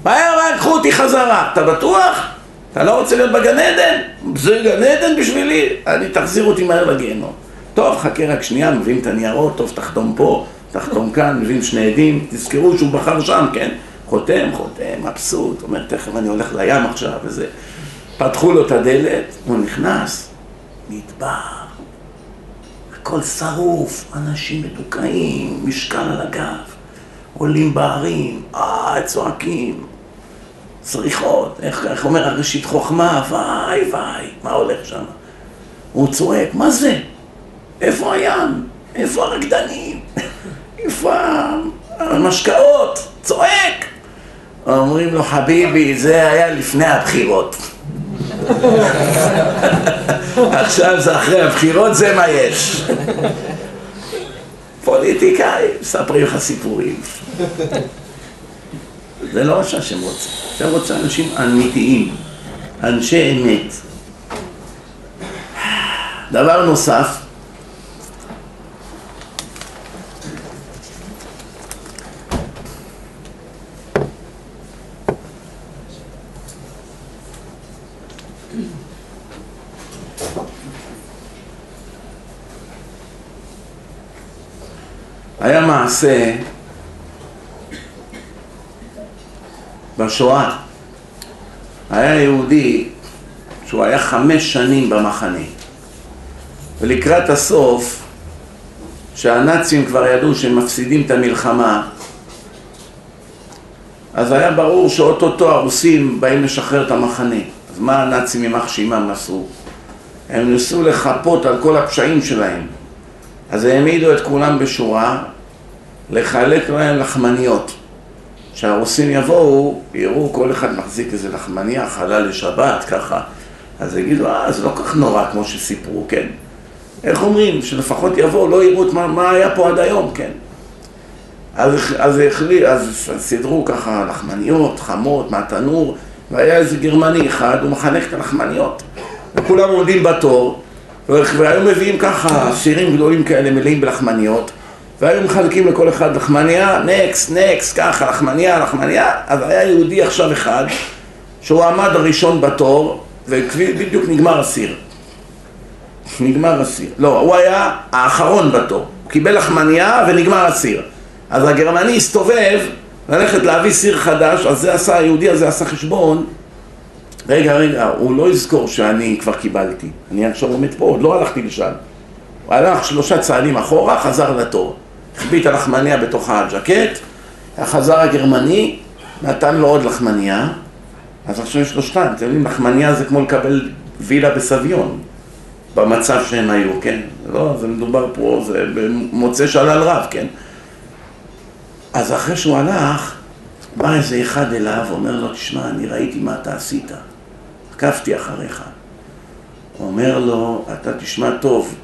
מהר מהר, קחו אותי חזרה. אתה בטוח? אתה לא רוצה להיות בגן עדן? זה גן עדן בשבילי? אני, תחזיר אותי מהר לגיהנום. טוב, חכה רק שנייה, מביאים את הניירות, טוב, תחתום פה, תחתום כאן, מביאים שני עדים, תזכרו שהוא בחר שם, כן? חותם, חותם, מבסוט, אומר, תכף אני הולך לים עכשיו, וזה. פתחו לו את הדלת, הוא נכנס, נדבר, הכל שרוף, אנשים מדוכאים, משקל על הגב, עולים בערים, אה, צועקים, צריכות, איך, איך אומר הראשית חוכמה, וואי וואי, מה הולך שם? הוא צועק, מה זה? איפה הים? איפה הרקדנים? איפה המשקאות? צועק! אומרים לו, חביבי, זה היה לפני הבחירות. עכשיו זה אחרי הבחירות, זה מה יש. פוליטיקאים, מספרים לך סיפורים. זה לא מה שהשם רוצה. השם רוצה אנשים אמיתיים, אנשי אמת. דבר נוסף, היה מעשה בשואה. היה יהודי שהוא היה חמש שנים במחנה. ולקראת הסוף, שהנאצים כבר ידעו שהם מפסידים את המלחמה, אז היה ברור שאו-טו-טו הרוסים באים לשחרר את המחנה. אז מה הנאצים יימח שמם עשו? הם ניסו לחפות על כל הפשעים שלהם. אז העמידו את כולם בשורה לחלק להם לחמניות. כשהרוסים יבואו, יראו כל אחד מחזיק איזה לחמניה, חלל לשבת, ככה. אז יגידו, אה, זה לא כך נורא כמו שסיפרו, כן? איך אומרים? שלפחות יבואו, לא יראו את מה, מה היה פה עד היום, כן? אז, אז, החלי, אז סידרו ככה לחמניות, חמות, מהתנור, והיה איזה גרמני אחד, הוא מחנק את הלחמניות. וכולם עומדים בתור, והיו מביאים ככה סירים גדולים כאלה מלאים בלחמניות, והיו מחלקים לכל אחד לחמניה, נקסט, נקסט, ככה, לחמניה, לחמניה, אז היה יהודי עכשיו אחד, שהוא עמד הראשון בתור, ובדיוק נגמר הסיר. נגמר הסיר. לא, הוא היה האחרון בתור. הוא קיבל לחמניה ונגמר הסיר. אז הגרמני הסתובב ללכת להביא סיר חדש, אז זה עשה, היהודי הזה עשה חשבון רגע, רגע, הוא לא יזכור שאני כבר קיבלתי. אני עכשיו עומד פה, עוד לא הלכתי לשם. הוא הלך שלושה צעדים אחורה, חזר לתור. החביא את הלחמניה בתוך הג'קט, חזר הגרמני, נתן לו עוד לחמניה, אז עכשיו יש לו שתיים. אתם יודעים, לחמניה זה כמו לקבל וילה בסביון, במצב שהם היו, כן? לא, זה מדובר פה, זה במוצא שלל רב, כן? אז אחרי שהוא הלך, בא איזה אחד אליו, אומר לו, תשמע, אני ראיתי מה אתה עשית. עקבתי אחריך. הוא אומר לו, אתה תשמע טוב,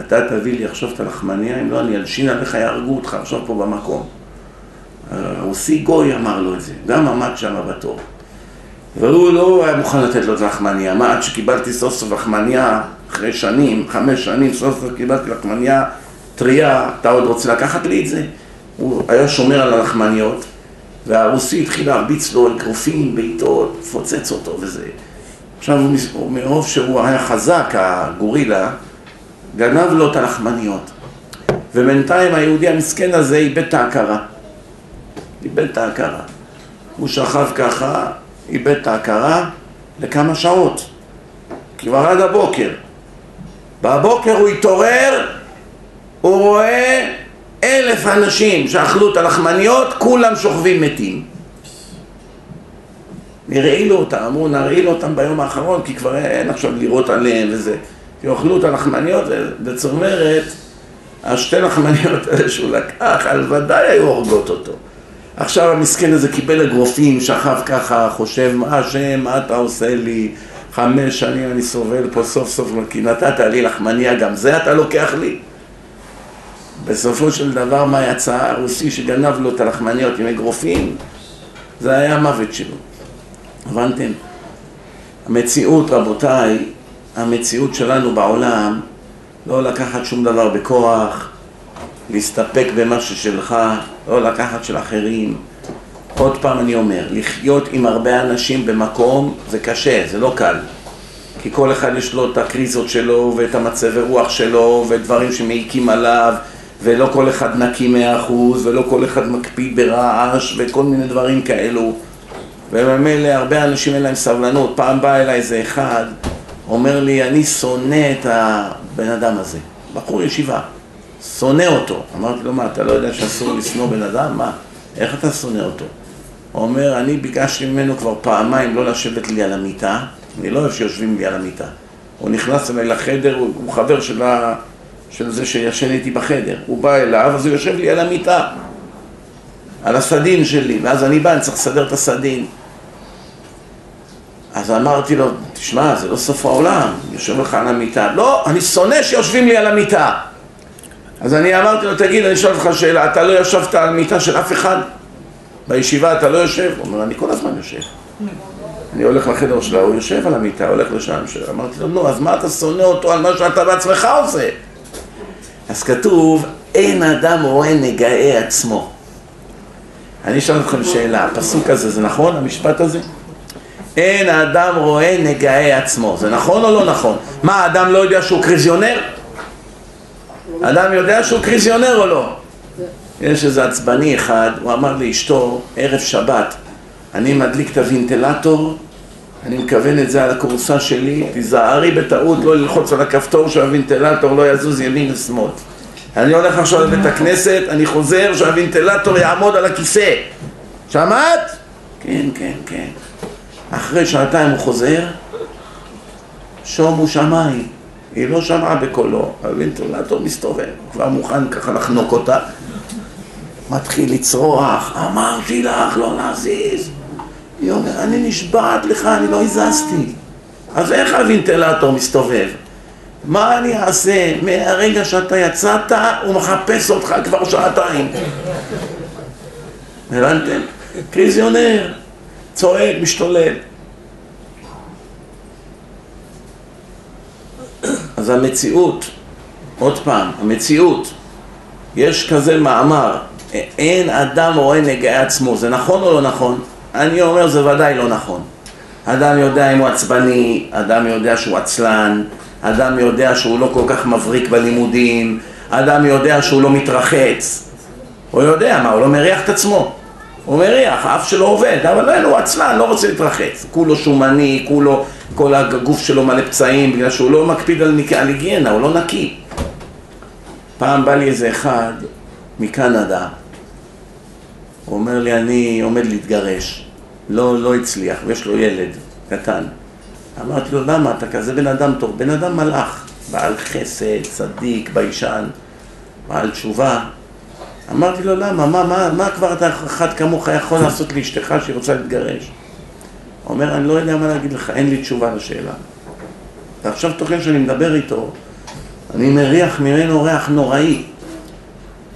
אתה תביא לי עכשיו את הלחמניה, אם לא אני אלשין עליך, יהרגו אותך עכשיו פה במקום. הרוסי גוי אמר לו את זה, גם עמד שם בתור. והוא לא היה מוכן לתת לו את הלחמניה. מה, עד שקיבלתי סוף סוף לחמניה, אחרי שנים, חמש שנים, סוף סוף קיבלתי לחמניה טריה, אתה עוד רוצה לקחת לי את זה? הוא היה שומר על הלחמניות, והרוסי התחיל להרביץ לו אגרופים, בעיטות, לפוצץ אותו וזה. עכשיו, מרוב שהוא היה חזק, הגורילה, גנב לו את הלחמניות. ובינתיים היהודי המסכן הזה איבד את ההכרה. איבד את ההכרה. הוא שכב ככה, איבד את ההכרה לכמה שעות. כבר עד הבוקר. בבוקר הוא התעורר, הוא רואה אלף אנשים שאכלו את הלחמניות, כולם שוכבים מתים. נרעילו אותם, אמרו נרעיל אותם ביום האחרון כי כבר אין עכשיו לירות עליהם וזה יאכלו את הלחמניות וצמרת השתי לחמניות האלה שהוא לקח, על ודאי היו הורגות אותו עכשיו המסכן הזה קיבל אגרופים, שכב ככה, חושב מה השם, מה אתה עושה לי חמש שנים אני סובל פה סוף סוף כי נתת לי לחמניה, גם זה אתה לוקח לי? בסופו של דבר מה יצא? הרוסי שגנב לו את הלחמניות עם אגרופים זה היה המוות שלו הבנתם? המציאות, רבותיי, המציאות שלנו בעולם, לא לקחת שום דבר בכוח, להסתפק במה ששלך, לא לקחת של אחרים. עוד פעם אני אומר, לחיות עם הרבה אנשים במקום זה קשה, זה לא קל. כי כל אחד יש לו את הקריזות שלו ואת המצבי רוח שלו ודברים שמעיקים עליו ולא כל אחד נקי מאה אחוז ולא כל אחד מקפיד ברעש וכל מיני דברים כאלו וממילא הרבה אנשים אין להם סבלנות. פעם בא אליי איזה אחד, אומר לי, אני שונא את הבן אדם הזה. בחור ישיבה, שונא אותו. אמרתי לו, מה, אתה לא יודע שאסור לשנוא בן אדם? מה? איך אתה שונא אותו? הוא אומר, אני ביקשתי ממנו כבר פעמיים לא לשבת לי על המיטה, אני לא אוהב שיושבים לי על המיטה. הוא נכנס אליי לחדר, הוא, הוא חבר של, ה, של זה שישן איתי בחדר. הוא בא אליו, אז הוא יושב לי על המיטה, על הסדין שלי, ואז אני בא, אני צריך לסדר את הסדין. אז אמרתי לו, תשמע, זה לא סוף העולם, יושב לך על המיטה. לא, אני שונא שיושבים לי על המיטה. אז אני אמרתי לו, תגיד, אני אשאל אותך שאלה, אתה לא ישבת על מיטה של אף אחד? בישיבה אתה לא יושב? הוא אומר, אני כל הזמן יושב. אני הולך לחדר שלה, הוא יושב על המיטה, הולך לשם. אמרתי לו, נו, אז מה אתה שונא אותו על מה שאתה בעצמך עושה? אז כתוב, אין אדם רואה נגעי עצמו. אני אשאל אתכם שאלה, הפסוק הזה, זה נכון, המשפט הזה? אין האדם רואה נגעי עצמו. זה נכון או לא נכון? מה, האדם לא יודע שהוא קריזיונר? האדם יודע שהוא קריזיונר או לא? יש איזה עצבני אחד, הוא אמר לאשתו, ערב שבת, אני מדליק את הוונטלטור, אני מכוון את זה על הכורסה שלי, תיזהרי בטעות לא ללחוץ על הכפתור של הוונטלטור, לא יזוז ימין ושמאל. אני הולך עכשיו לבית הכנסת, אני חוזר שהוונטלטור יעמוד על הכיסא. שמעת? כן, כן, כן. אחרי שעתיים הוא חוזר, שומו שמיים. היא לא שמעה בקולו, הוונטילטור מסתובב, כבר מוכן ככה לחנוק אותה. מתחיל לצרוח, אמרתי לך לא להזיז. היא אומרת, אני נשבעת לך, אני לא הזזתי. אז איך הוונטילטור מסתובב? מה אני אעשה? מהרגע שאתה יצאת, הוא מחפש אותך כבר שעתיים. הבנתם? קריזיונר, צועק, משתולל. אז המציאות, עוד פעם, המציאות, יש כזה מאמר, אין אדם רואה נגעי עצמו, זה נכון או לא נכון? אני אומר זה ודאי לא נכון. אדם יודע אם הוא עצבני, אדם יודע שהוא עצלן, אדם יודע שהוא לא כל כך מבריק בלימודים, אדם יודע שהוא לא מתרחץ. הוא יודע מה, הוא לא מריח את עצמו. הוא מריח, האף שלו עובד, אבל אין, הוא עצלן, לא רוצה להתרחץ. כולו שומני, כולו, כל הגוף שלו מלא פצעים, בגלל שהוא לא מקפיד על, על היגיינה, הוא לא נקי. פעם בא לי איזה אחד מקנדה, הוא אומר לי, אני עומד להתגרש. לא, לא הצליח, ויש לו ילד קטן. אמרתי לו, למה? אתה כזה בן אדם טוב. בן אדם מלאך, בעל חסד, צדיק, ביישן, בעל תשובה. אמרתי לו, למה? מה, מה, מה כבר אתה אחד כמוך יכול לעשות לאשתך שהיא רוצה להתגרש? הוא אומר, אני לא יודע מה להגיד לך, אין לי תשובה לשאלה. ועכשיו תוכן שאני מדבר איתו, אני מריח ממנו ריח נוראי.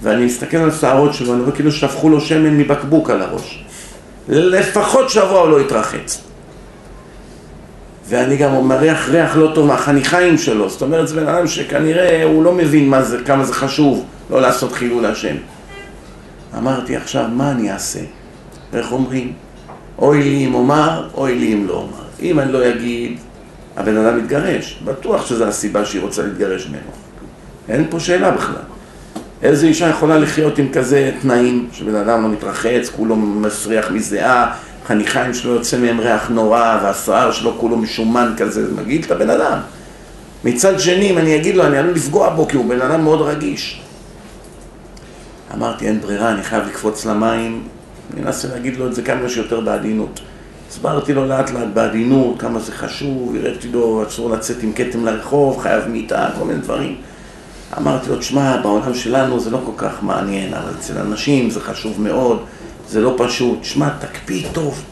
ואני מסתכל על השערות שלו, אני רואה כאילו שפכו לו שמן מבקבוק על הראש. לפחות שבוע הוא לא התרחץ. ואני גם מריח ריח לא טוב מהחניכיים שלו, זאת אומרת זה בן אדם שכנראה הוא לא מבין זה, כמה זה חשוב לא לעשות חילול השם. אמרתי עכשיו, מה אני אעשה? איך אומרים? אוי לי אם אומר, אוי לי אם לא אומר. אם אני לא אגיד, הבן אדם מתגרש. בטוח שזו הסיבה שהיא רוצה להתגרש ממנו. אין פה שאלה בכלל. איזה אישה יכולה לחיות עם כזה תנאים, שבן אדם לא מתרחץ, כולו מסריח מזיעה, חניכיים שלו יוצא מהם ריח נורא, והשיער שלו כולו משומן כזה, זה מגעיל את הבן אדם. מצד שני, אם אני אגיד לו, אני עלול לפגוע בו, כי הוא בן אדם מאוד רגיש. אמרתי, אין ברירה, אני חייב לקפוץ למים, אני אנסה להגיד לו את זה כמה שיותר בעדינות. הסברתי לו לאט לאט בעדינות, כמה זה חשוב, הראיתי לו, אסור לצאת עם כתם לרחוב, חייב מיטה, כל מיני דברים. אמרתי לו, תשמע, בעולם שלנו זה לא כל כך מעניין, אבל אצל אנשים זה חשוב מאוד, זה לא פשוט. תשמע, תקפיא טוב.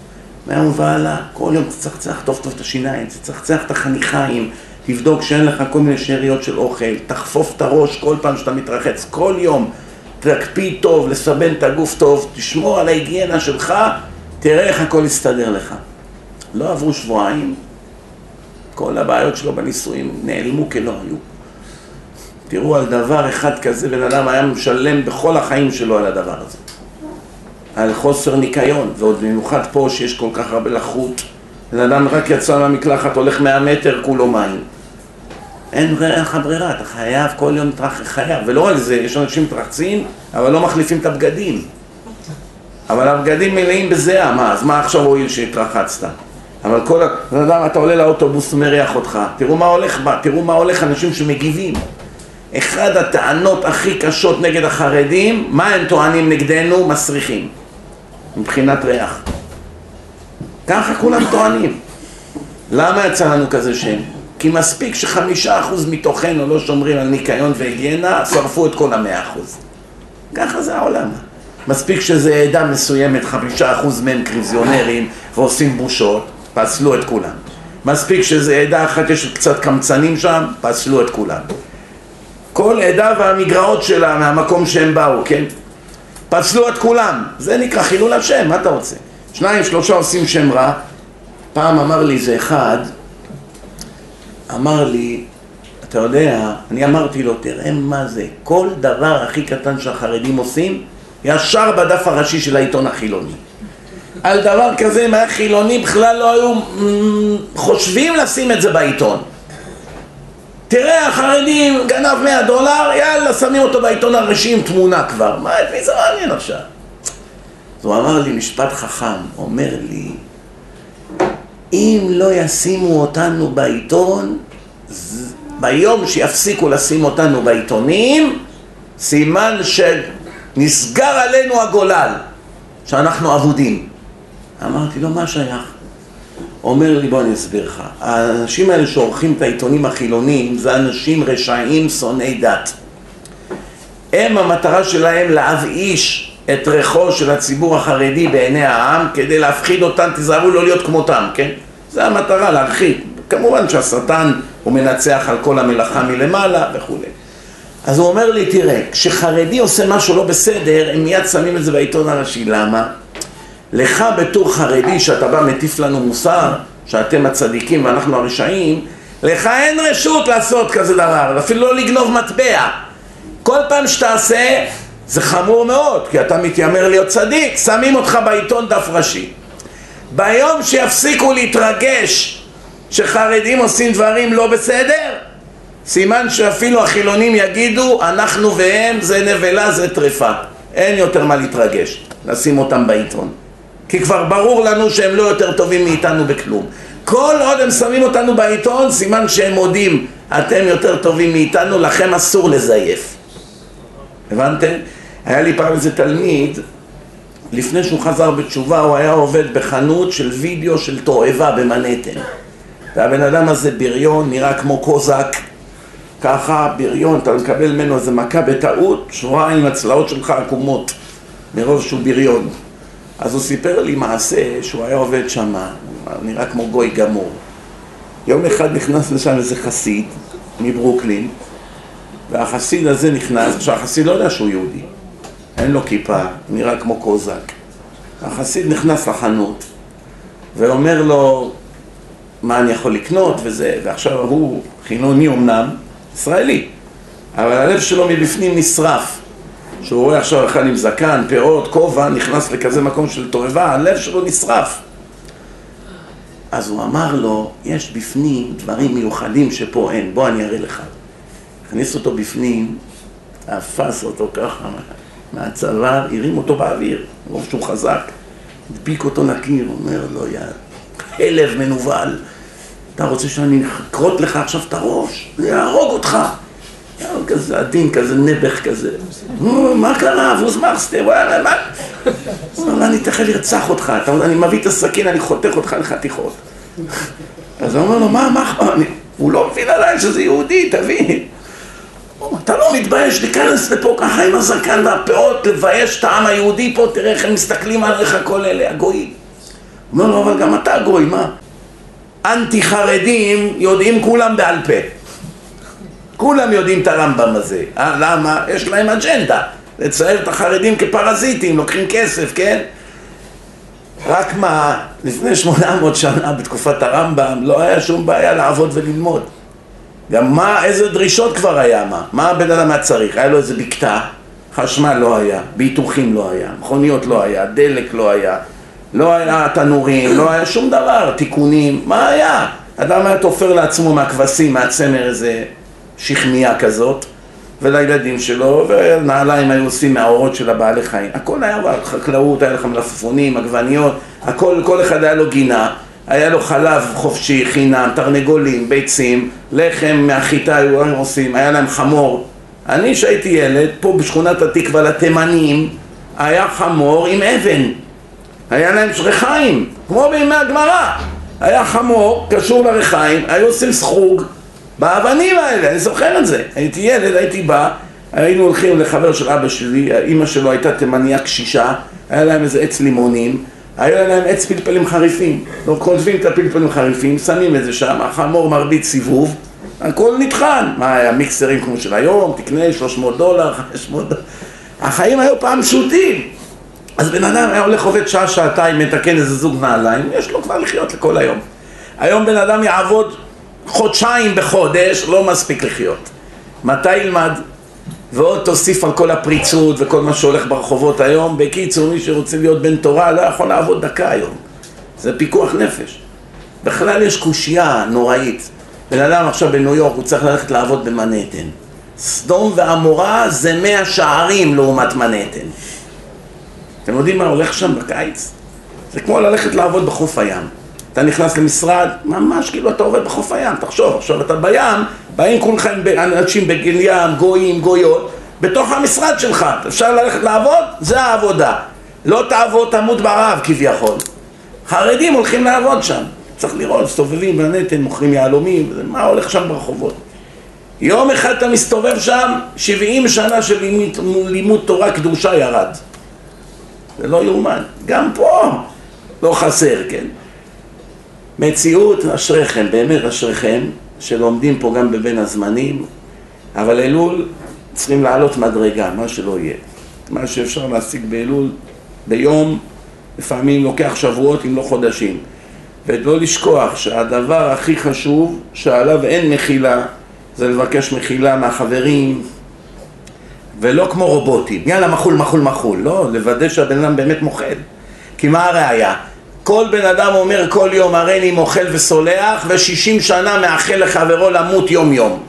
מהיום והלאה, כל יום תצחצח טוב טוב את השיניים, תצחצח את החניכיים, תבדוק שאין לך כל מיני שאריות של אוכל, תחפוף את הראש כל פעם שאתה מתרחץ, כל יום. תקפיא טוב, לסבן את הגוף טוב, תשמור על ההיגיינה שלך, תראה איך הכל יסתדר לך. לא עברו שבועיים, כל הבעיות שלו בנישואים נעלמו כלא היו. תראו על דבר אחד כזה, בן אדם היה משלם בכל החיים שלו על הדבר הזה. על חוסר ניקיון, ועוד במיוחד פה שיש כל כך הרבה לחות. בן אדם רק יצא מהמקלחת, הולך מאה מטר, כולו מים. אין לך ברירה, אתה חייב כל יום מתרחץ, חייב. ולא רק זה, יש אנשים מתרחצים, אבל לא מחליפים את הבגדים. אבל הבגדים מלאים בזיעה, מה, אז מה עכשיו הועיל שהתרחצת? אבל כל אדם, אתה עולה לאוטובוס, הוא מריח אותך. תראו מה הולך בה, תראו מה הולך אנשים שמגיבים. אחד הטענות הכי קשות נגד החרדים, מה הם טוענים נגדנו? מסריחים. מבחינת ריח. ככה כולם טוענים. למה יצא לנו כזה שם? כי מספיק שחמישה אחוז מתוכנו לא שומרים על ניקיון והיגיינה, שרפו את כל המאה אחוז. ככה זה העולם. מספיק שזה עדה מסוימת, חמישה אחוז מהם קריזיונרים ועושים בושות, פסלו את כולם. מספיק שזה עדה אחת, יש קצת קמצנים שם, פסלו את כולם. כל עדה והמגרעות שלה מהמקום שהם באו, כן? פסלו את כולם, זה נקרא חילול השם, מה אתה רוצה? שניים, שלושה עושים שם רע. פעם אמר לי זה אחד, אמר לי, אתה יודע, אני אמרתי לו, תראה מה זה, כל דבר הכי קטן שהחרדים עושים, ישר בדף הראשי של העיתון החילוני. על דבר כזה, אם היה חילוני, בכלל לא היו חושבים לשים את זה בעיתון. תראה, החרדים גנב 100 דולר, יאללה, שמים אותו בעיתון הראשי עם תמונה כבר. מה, את מי זה מעניין עכשיו? אז הוא אמר לי משפט חכם, אומר לי, אם לא ישימו אותנו בעיתון, ביום שיפסיקו לשים אותנו בעיתונים, סימן שנסגר עלינו הגולל, שאנחנו אבודים. אמרתי לו, מה שייך? אומר לי, בוא אני אסביר לך. האנשים האלה שעורכים את העיתונים החילוניים זה אנשים רשעים שונאי דת. הם המטרה שלהם להבאיש את ריחו של הציבור החרדי בעיני העם כדי להפחיד אותם, תיזהרו לא להיות כמותם, כן? זה המטרה, להרחיק. כמובן שהשטן הוא מנצח על כל המלאכה מלמעלה וכולי. אז הוא אומר לי, תראה, כשחרדי עושה משהו לא בסדר, הם מיד שמים את זה בעיתון הראשי. למה? לך בתור חרדי שאתה בא מטיף לנו מוסר, שאתם הצדיקים ואנחנו הרשעים, לך אין רשות לעשות כזה דבר, אפילו לא לגנוב מטבע. כל פעם שתעשה, זה חמור מאוד, כי אתה מתיימר להיות צדיק, שמים אותך בעיתון דף ראשי. ביום שיפסיקו להתרגש שחרדים עושים דברים לא בסדר, סימן שאפילו החילונים יגידו, אנחנו והם זה נבלה, זה טרפה. אין יותר מה להתרגש, לשים אותם בעיתון. כי כבר ברור לנו שהם לא יותר טובים מאיתנו בכלום. כל עוד הם שמים אותנו בעיתון, סימן שהם מודים, אתם יותר טובים מאיתנו, לכם אסור לזייף. הבנתם? היה לי פעם איזה תלמיד, לפני שהוא חזר בתשובה, הוא היה עובד בחנות של וידאו של תועבה במנהטן. והבן אדם הזה בריון, נראה כמו קוזק, ככה בריון, אתה מקבל ממנו איזה מכה בטעות, שבועיים הצלעות שלך עקומות, מרוב שהוא בריון. אז הוא סיפר לי מעשה שהוא היה עובד שם, נראה כמו גוי גמור. יום אחד נכנס לשם איזה חסיד מברוקלין, והחסיד הזה נכנס, עכשיו החסיד לא יודע שהוא יהודי, אין לו כיפה, נראה כמו קוזק. החסיד נכנס לחנות ואומר לו מה אני יכול לקנות וזה, ועכשיו הוא חילוני אמנם, ישראלי, אבל הלב שלו מבפנים נשרף. שהוא רואה עכשיו אחד עם זקן, פאות, כובע, נכנס לכזה מקום של תועבה, הלב שלו נשרף. אז הוא אמר לו, יש בפנים דברים מיוחדים שפה אין, בוא אני אראה לך. הכניס אותו בפנים, תפס אותו ככה מהצוואר, הרים אותו באוויר, רוב שהוא חזק, הדביק אותו לקיר, אומר לו, יא כלב מנוול, אתה רוצה שאני אכרות לך עכשיו את הראש? אני אהרוג אותך. כזה עדין, כזה נבח כזה. מה קרה? אבוז מרסטר, וואלה, מה? אמר אני תכף לרצח אותך, אני מביא את הסכין, אני חותך אותך לחתיכות. אז הוא אומר לו, מה, מה, הוא לא מבין עליי שזה יהודי, תבין. אתה לא מתבייש להיכנס לפה ככה עם הזקן והפאות, לבייש את העם היהודי פה, תראה איך הם מסתכלים עליך כל אלה, הגויים. אומר לו, אבל גם אתה גוי, מה? אנטי חרדים יודעים כולם בעל פה. כולם יודעים את הרמב"ם הזה. אה, למה? יש להם אג'נדה. לצייר את החרדים כפרזיטים, לוקחים כסף, כן? רק מה, לפני 800 שנה בתקופת הרמב"ם לא היה שום בעיה לעבוד וללמוד. גם מה, איזה דרישות כבר היה, מה? מה הבן אדם היה צריך? היה לו איזה בקתה, חשמל לא היה, ביטוחים לא היה, מכוניות לא היה, דלק לא היה, לא היה תנורים, לא היה שום דבר, תיקונים, מה היה? אדם היה תופר לעצמו מהכבשים, מהצמר איזה שכמיה כזאת, ולילדים שלו, ונעליים היו עושים מהאורות של הבעלי חיים. הכל היה חקלאות, היה לך מלפפונים, עגבניות, הכל, כל אחד היה לו גינה, היה לו חלב חופשי, חינם, תרנגולים, ביצים, לחם מהחיטה היו עושים, היה להם חמור. אני שהייתי ילד, פה בשכונת התקווה לתימנים, היה חמור עם אבן. היה להם ריחיים, כמו בימי הגמרא. היה חמור, קשור לריחיים, היו עושים סחוג. באבנים האלה, אני זוכר את זה. הייתי ילד, הייתי בא, היינו הולכים לחבר של אבא שלי, אימא שלו הייתה תימניה קשישה, היה להם איזה עץ לימונים, היה להם עץ פלפלים חריפים. לא כותבים את הפלפלים חריפים, שמים את זה שם, החמור מרביץ סיבוב, הכל נטחן. מה היה מיקסרים כמו של היום, תקנה 300 דולר, 500 דולר. החיים היו פעם פשוטים. אז בן אדם היה הולך עובד שעה, שעתיים, מתקן איזה זוג נעליים, יש לו כבר לחיות לכל היום. היום בן אדם יעבוד חודשיים בחודש, לא מספיק לחיות. מתי ילמד? ועוד תוסיף על כל הפריצות וכל מה שהולך ברחובות היום. בקיצור, מי שרוצה להיות בן תורה לא יכול לעבוד דקה היום. זה פיקוח נפש. בכלל יש קושייה נוראית. בן אדם עכשיו בניו יורק, הוא צריך ללכת לעבוד במנהטן. סדום ועמורה זה מאה שערים לעומת מנהטן. אתם יודעים מה הולך שם בקיץ? זה כמו ללכת לעבוד בחוף הים. אתה נכנס למשרד, ממש כאילו אתה עובד בחוף הים, תחשוב, עכשיו אתה בים, באים כולכם אנשים בגיל ים, גויים, גויות, בתוך המשרד שלך, אפשר ללכת לעבוד? זה העבודה. לא תעבוד, תמות ברעב כביכול. חרדים הולכים לעבוד שם. צריך לראות, מסתובבים בנתן, מוכרים יהלומים, מה הולך שם ברחובות. יום אחד אתה מסתובב שם, 70 שנה של לימוד, לימוד תורה קדושה ירד. זה לא יאומן. גם פה לא חסר, כן. מציאות, אשריכם, באמת אשריכם, שלומדים פה גם בבין הזמנים, אבל אלול צריכים לעלות מדרגה, מה שלא יהיה. מה שאפשר להשיג באלול ביום, לפעמים לוקח שבועות אם לא חודשים. ולא לשכוח שהדבר הכי חשוב שעליו אין מחילה זה לבקש מחילה מהחברים ולא כמו רובוטים, יאללה מחול מחול מחול, לא, לוודא שהבן אדם באמת מוחל כי מה הראייה? כל בן אדם אומר כל יום הריני מוחל וסולח ושישים שנה מאחל לחברו למות יום יום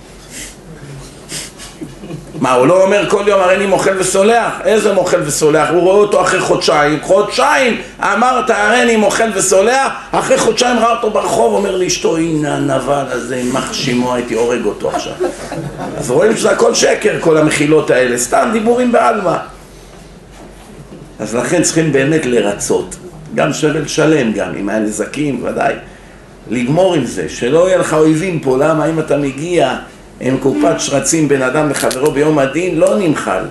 מה, הוא לא אומר כל יום הריני מוחל וסולח? איזה מוחל וסולח? הוא רואה אותו אחרי חודשיים. חודשיים אמרת הריני מוחל וסולח, אחרי חודשיים ראה אותו ברחוב, אומר לאשתו, הנה הנבל הזה, יימח שמו, הייתי הורג אותו עכשיו. אז רואים שזה הכל שקר, כל המחילות האלה, סתם דיבורים בעלמא. אז לכן צריכים באמת לרצות. גם שווה לשלם גם, אם היה נזקים, ודאי. לגמור עם זה, שלא יהיה לך אויבים פה, למה אם אתה מגיע עם קופת שרצים בין אדם לחברו ביום הדין, לא נמחל.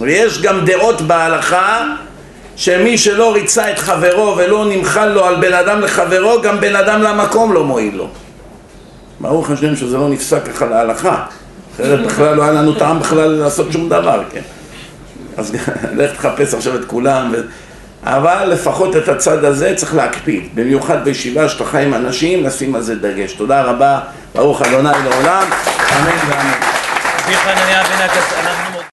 ויש גם דעות בהלכה שמי שלא ריצה את חברו ולא נמחל לו על בן אדם לחברו, גם בן אדם למקום לא מועיל לו. ברוך השם שזה לא נפסק ככה להלכה, אחרת בכלל לא היה לנו טעם בכלל לעשות שום דבר, כן? אז לך תחפש עכשיו את כולם, ו... אבל לפחות את הצד הזה צריך להקפיד, במיוחד בישיבה שאתה חי עם אנשים, לשים על זה דגש. תודה רבה, ברוך אדוני לעולם, אמן ואמן.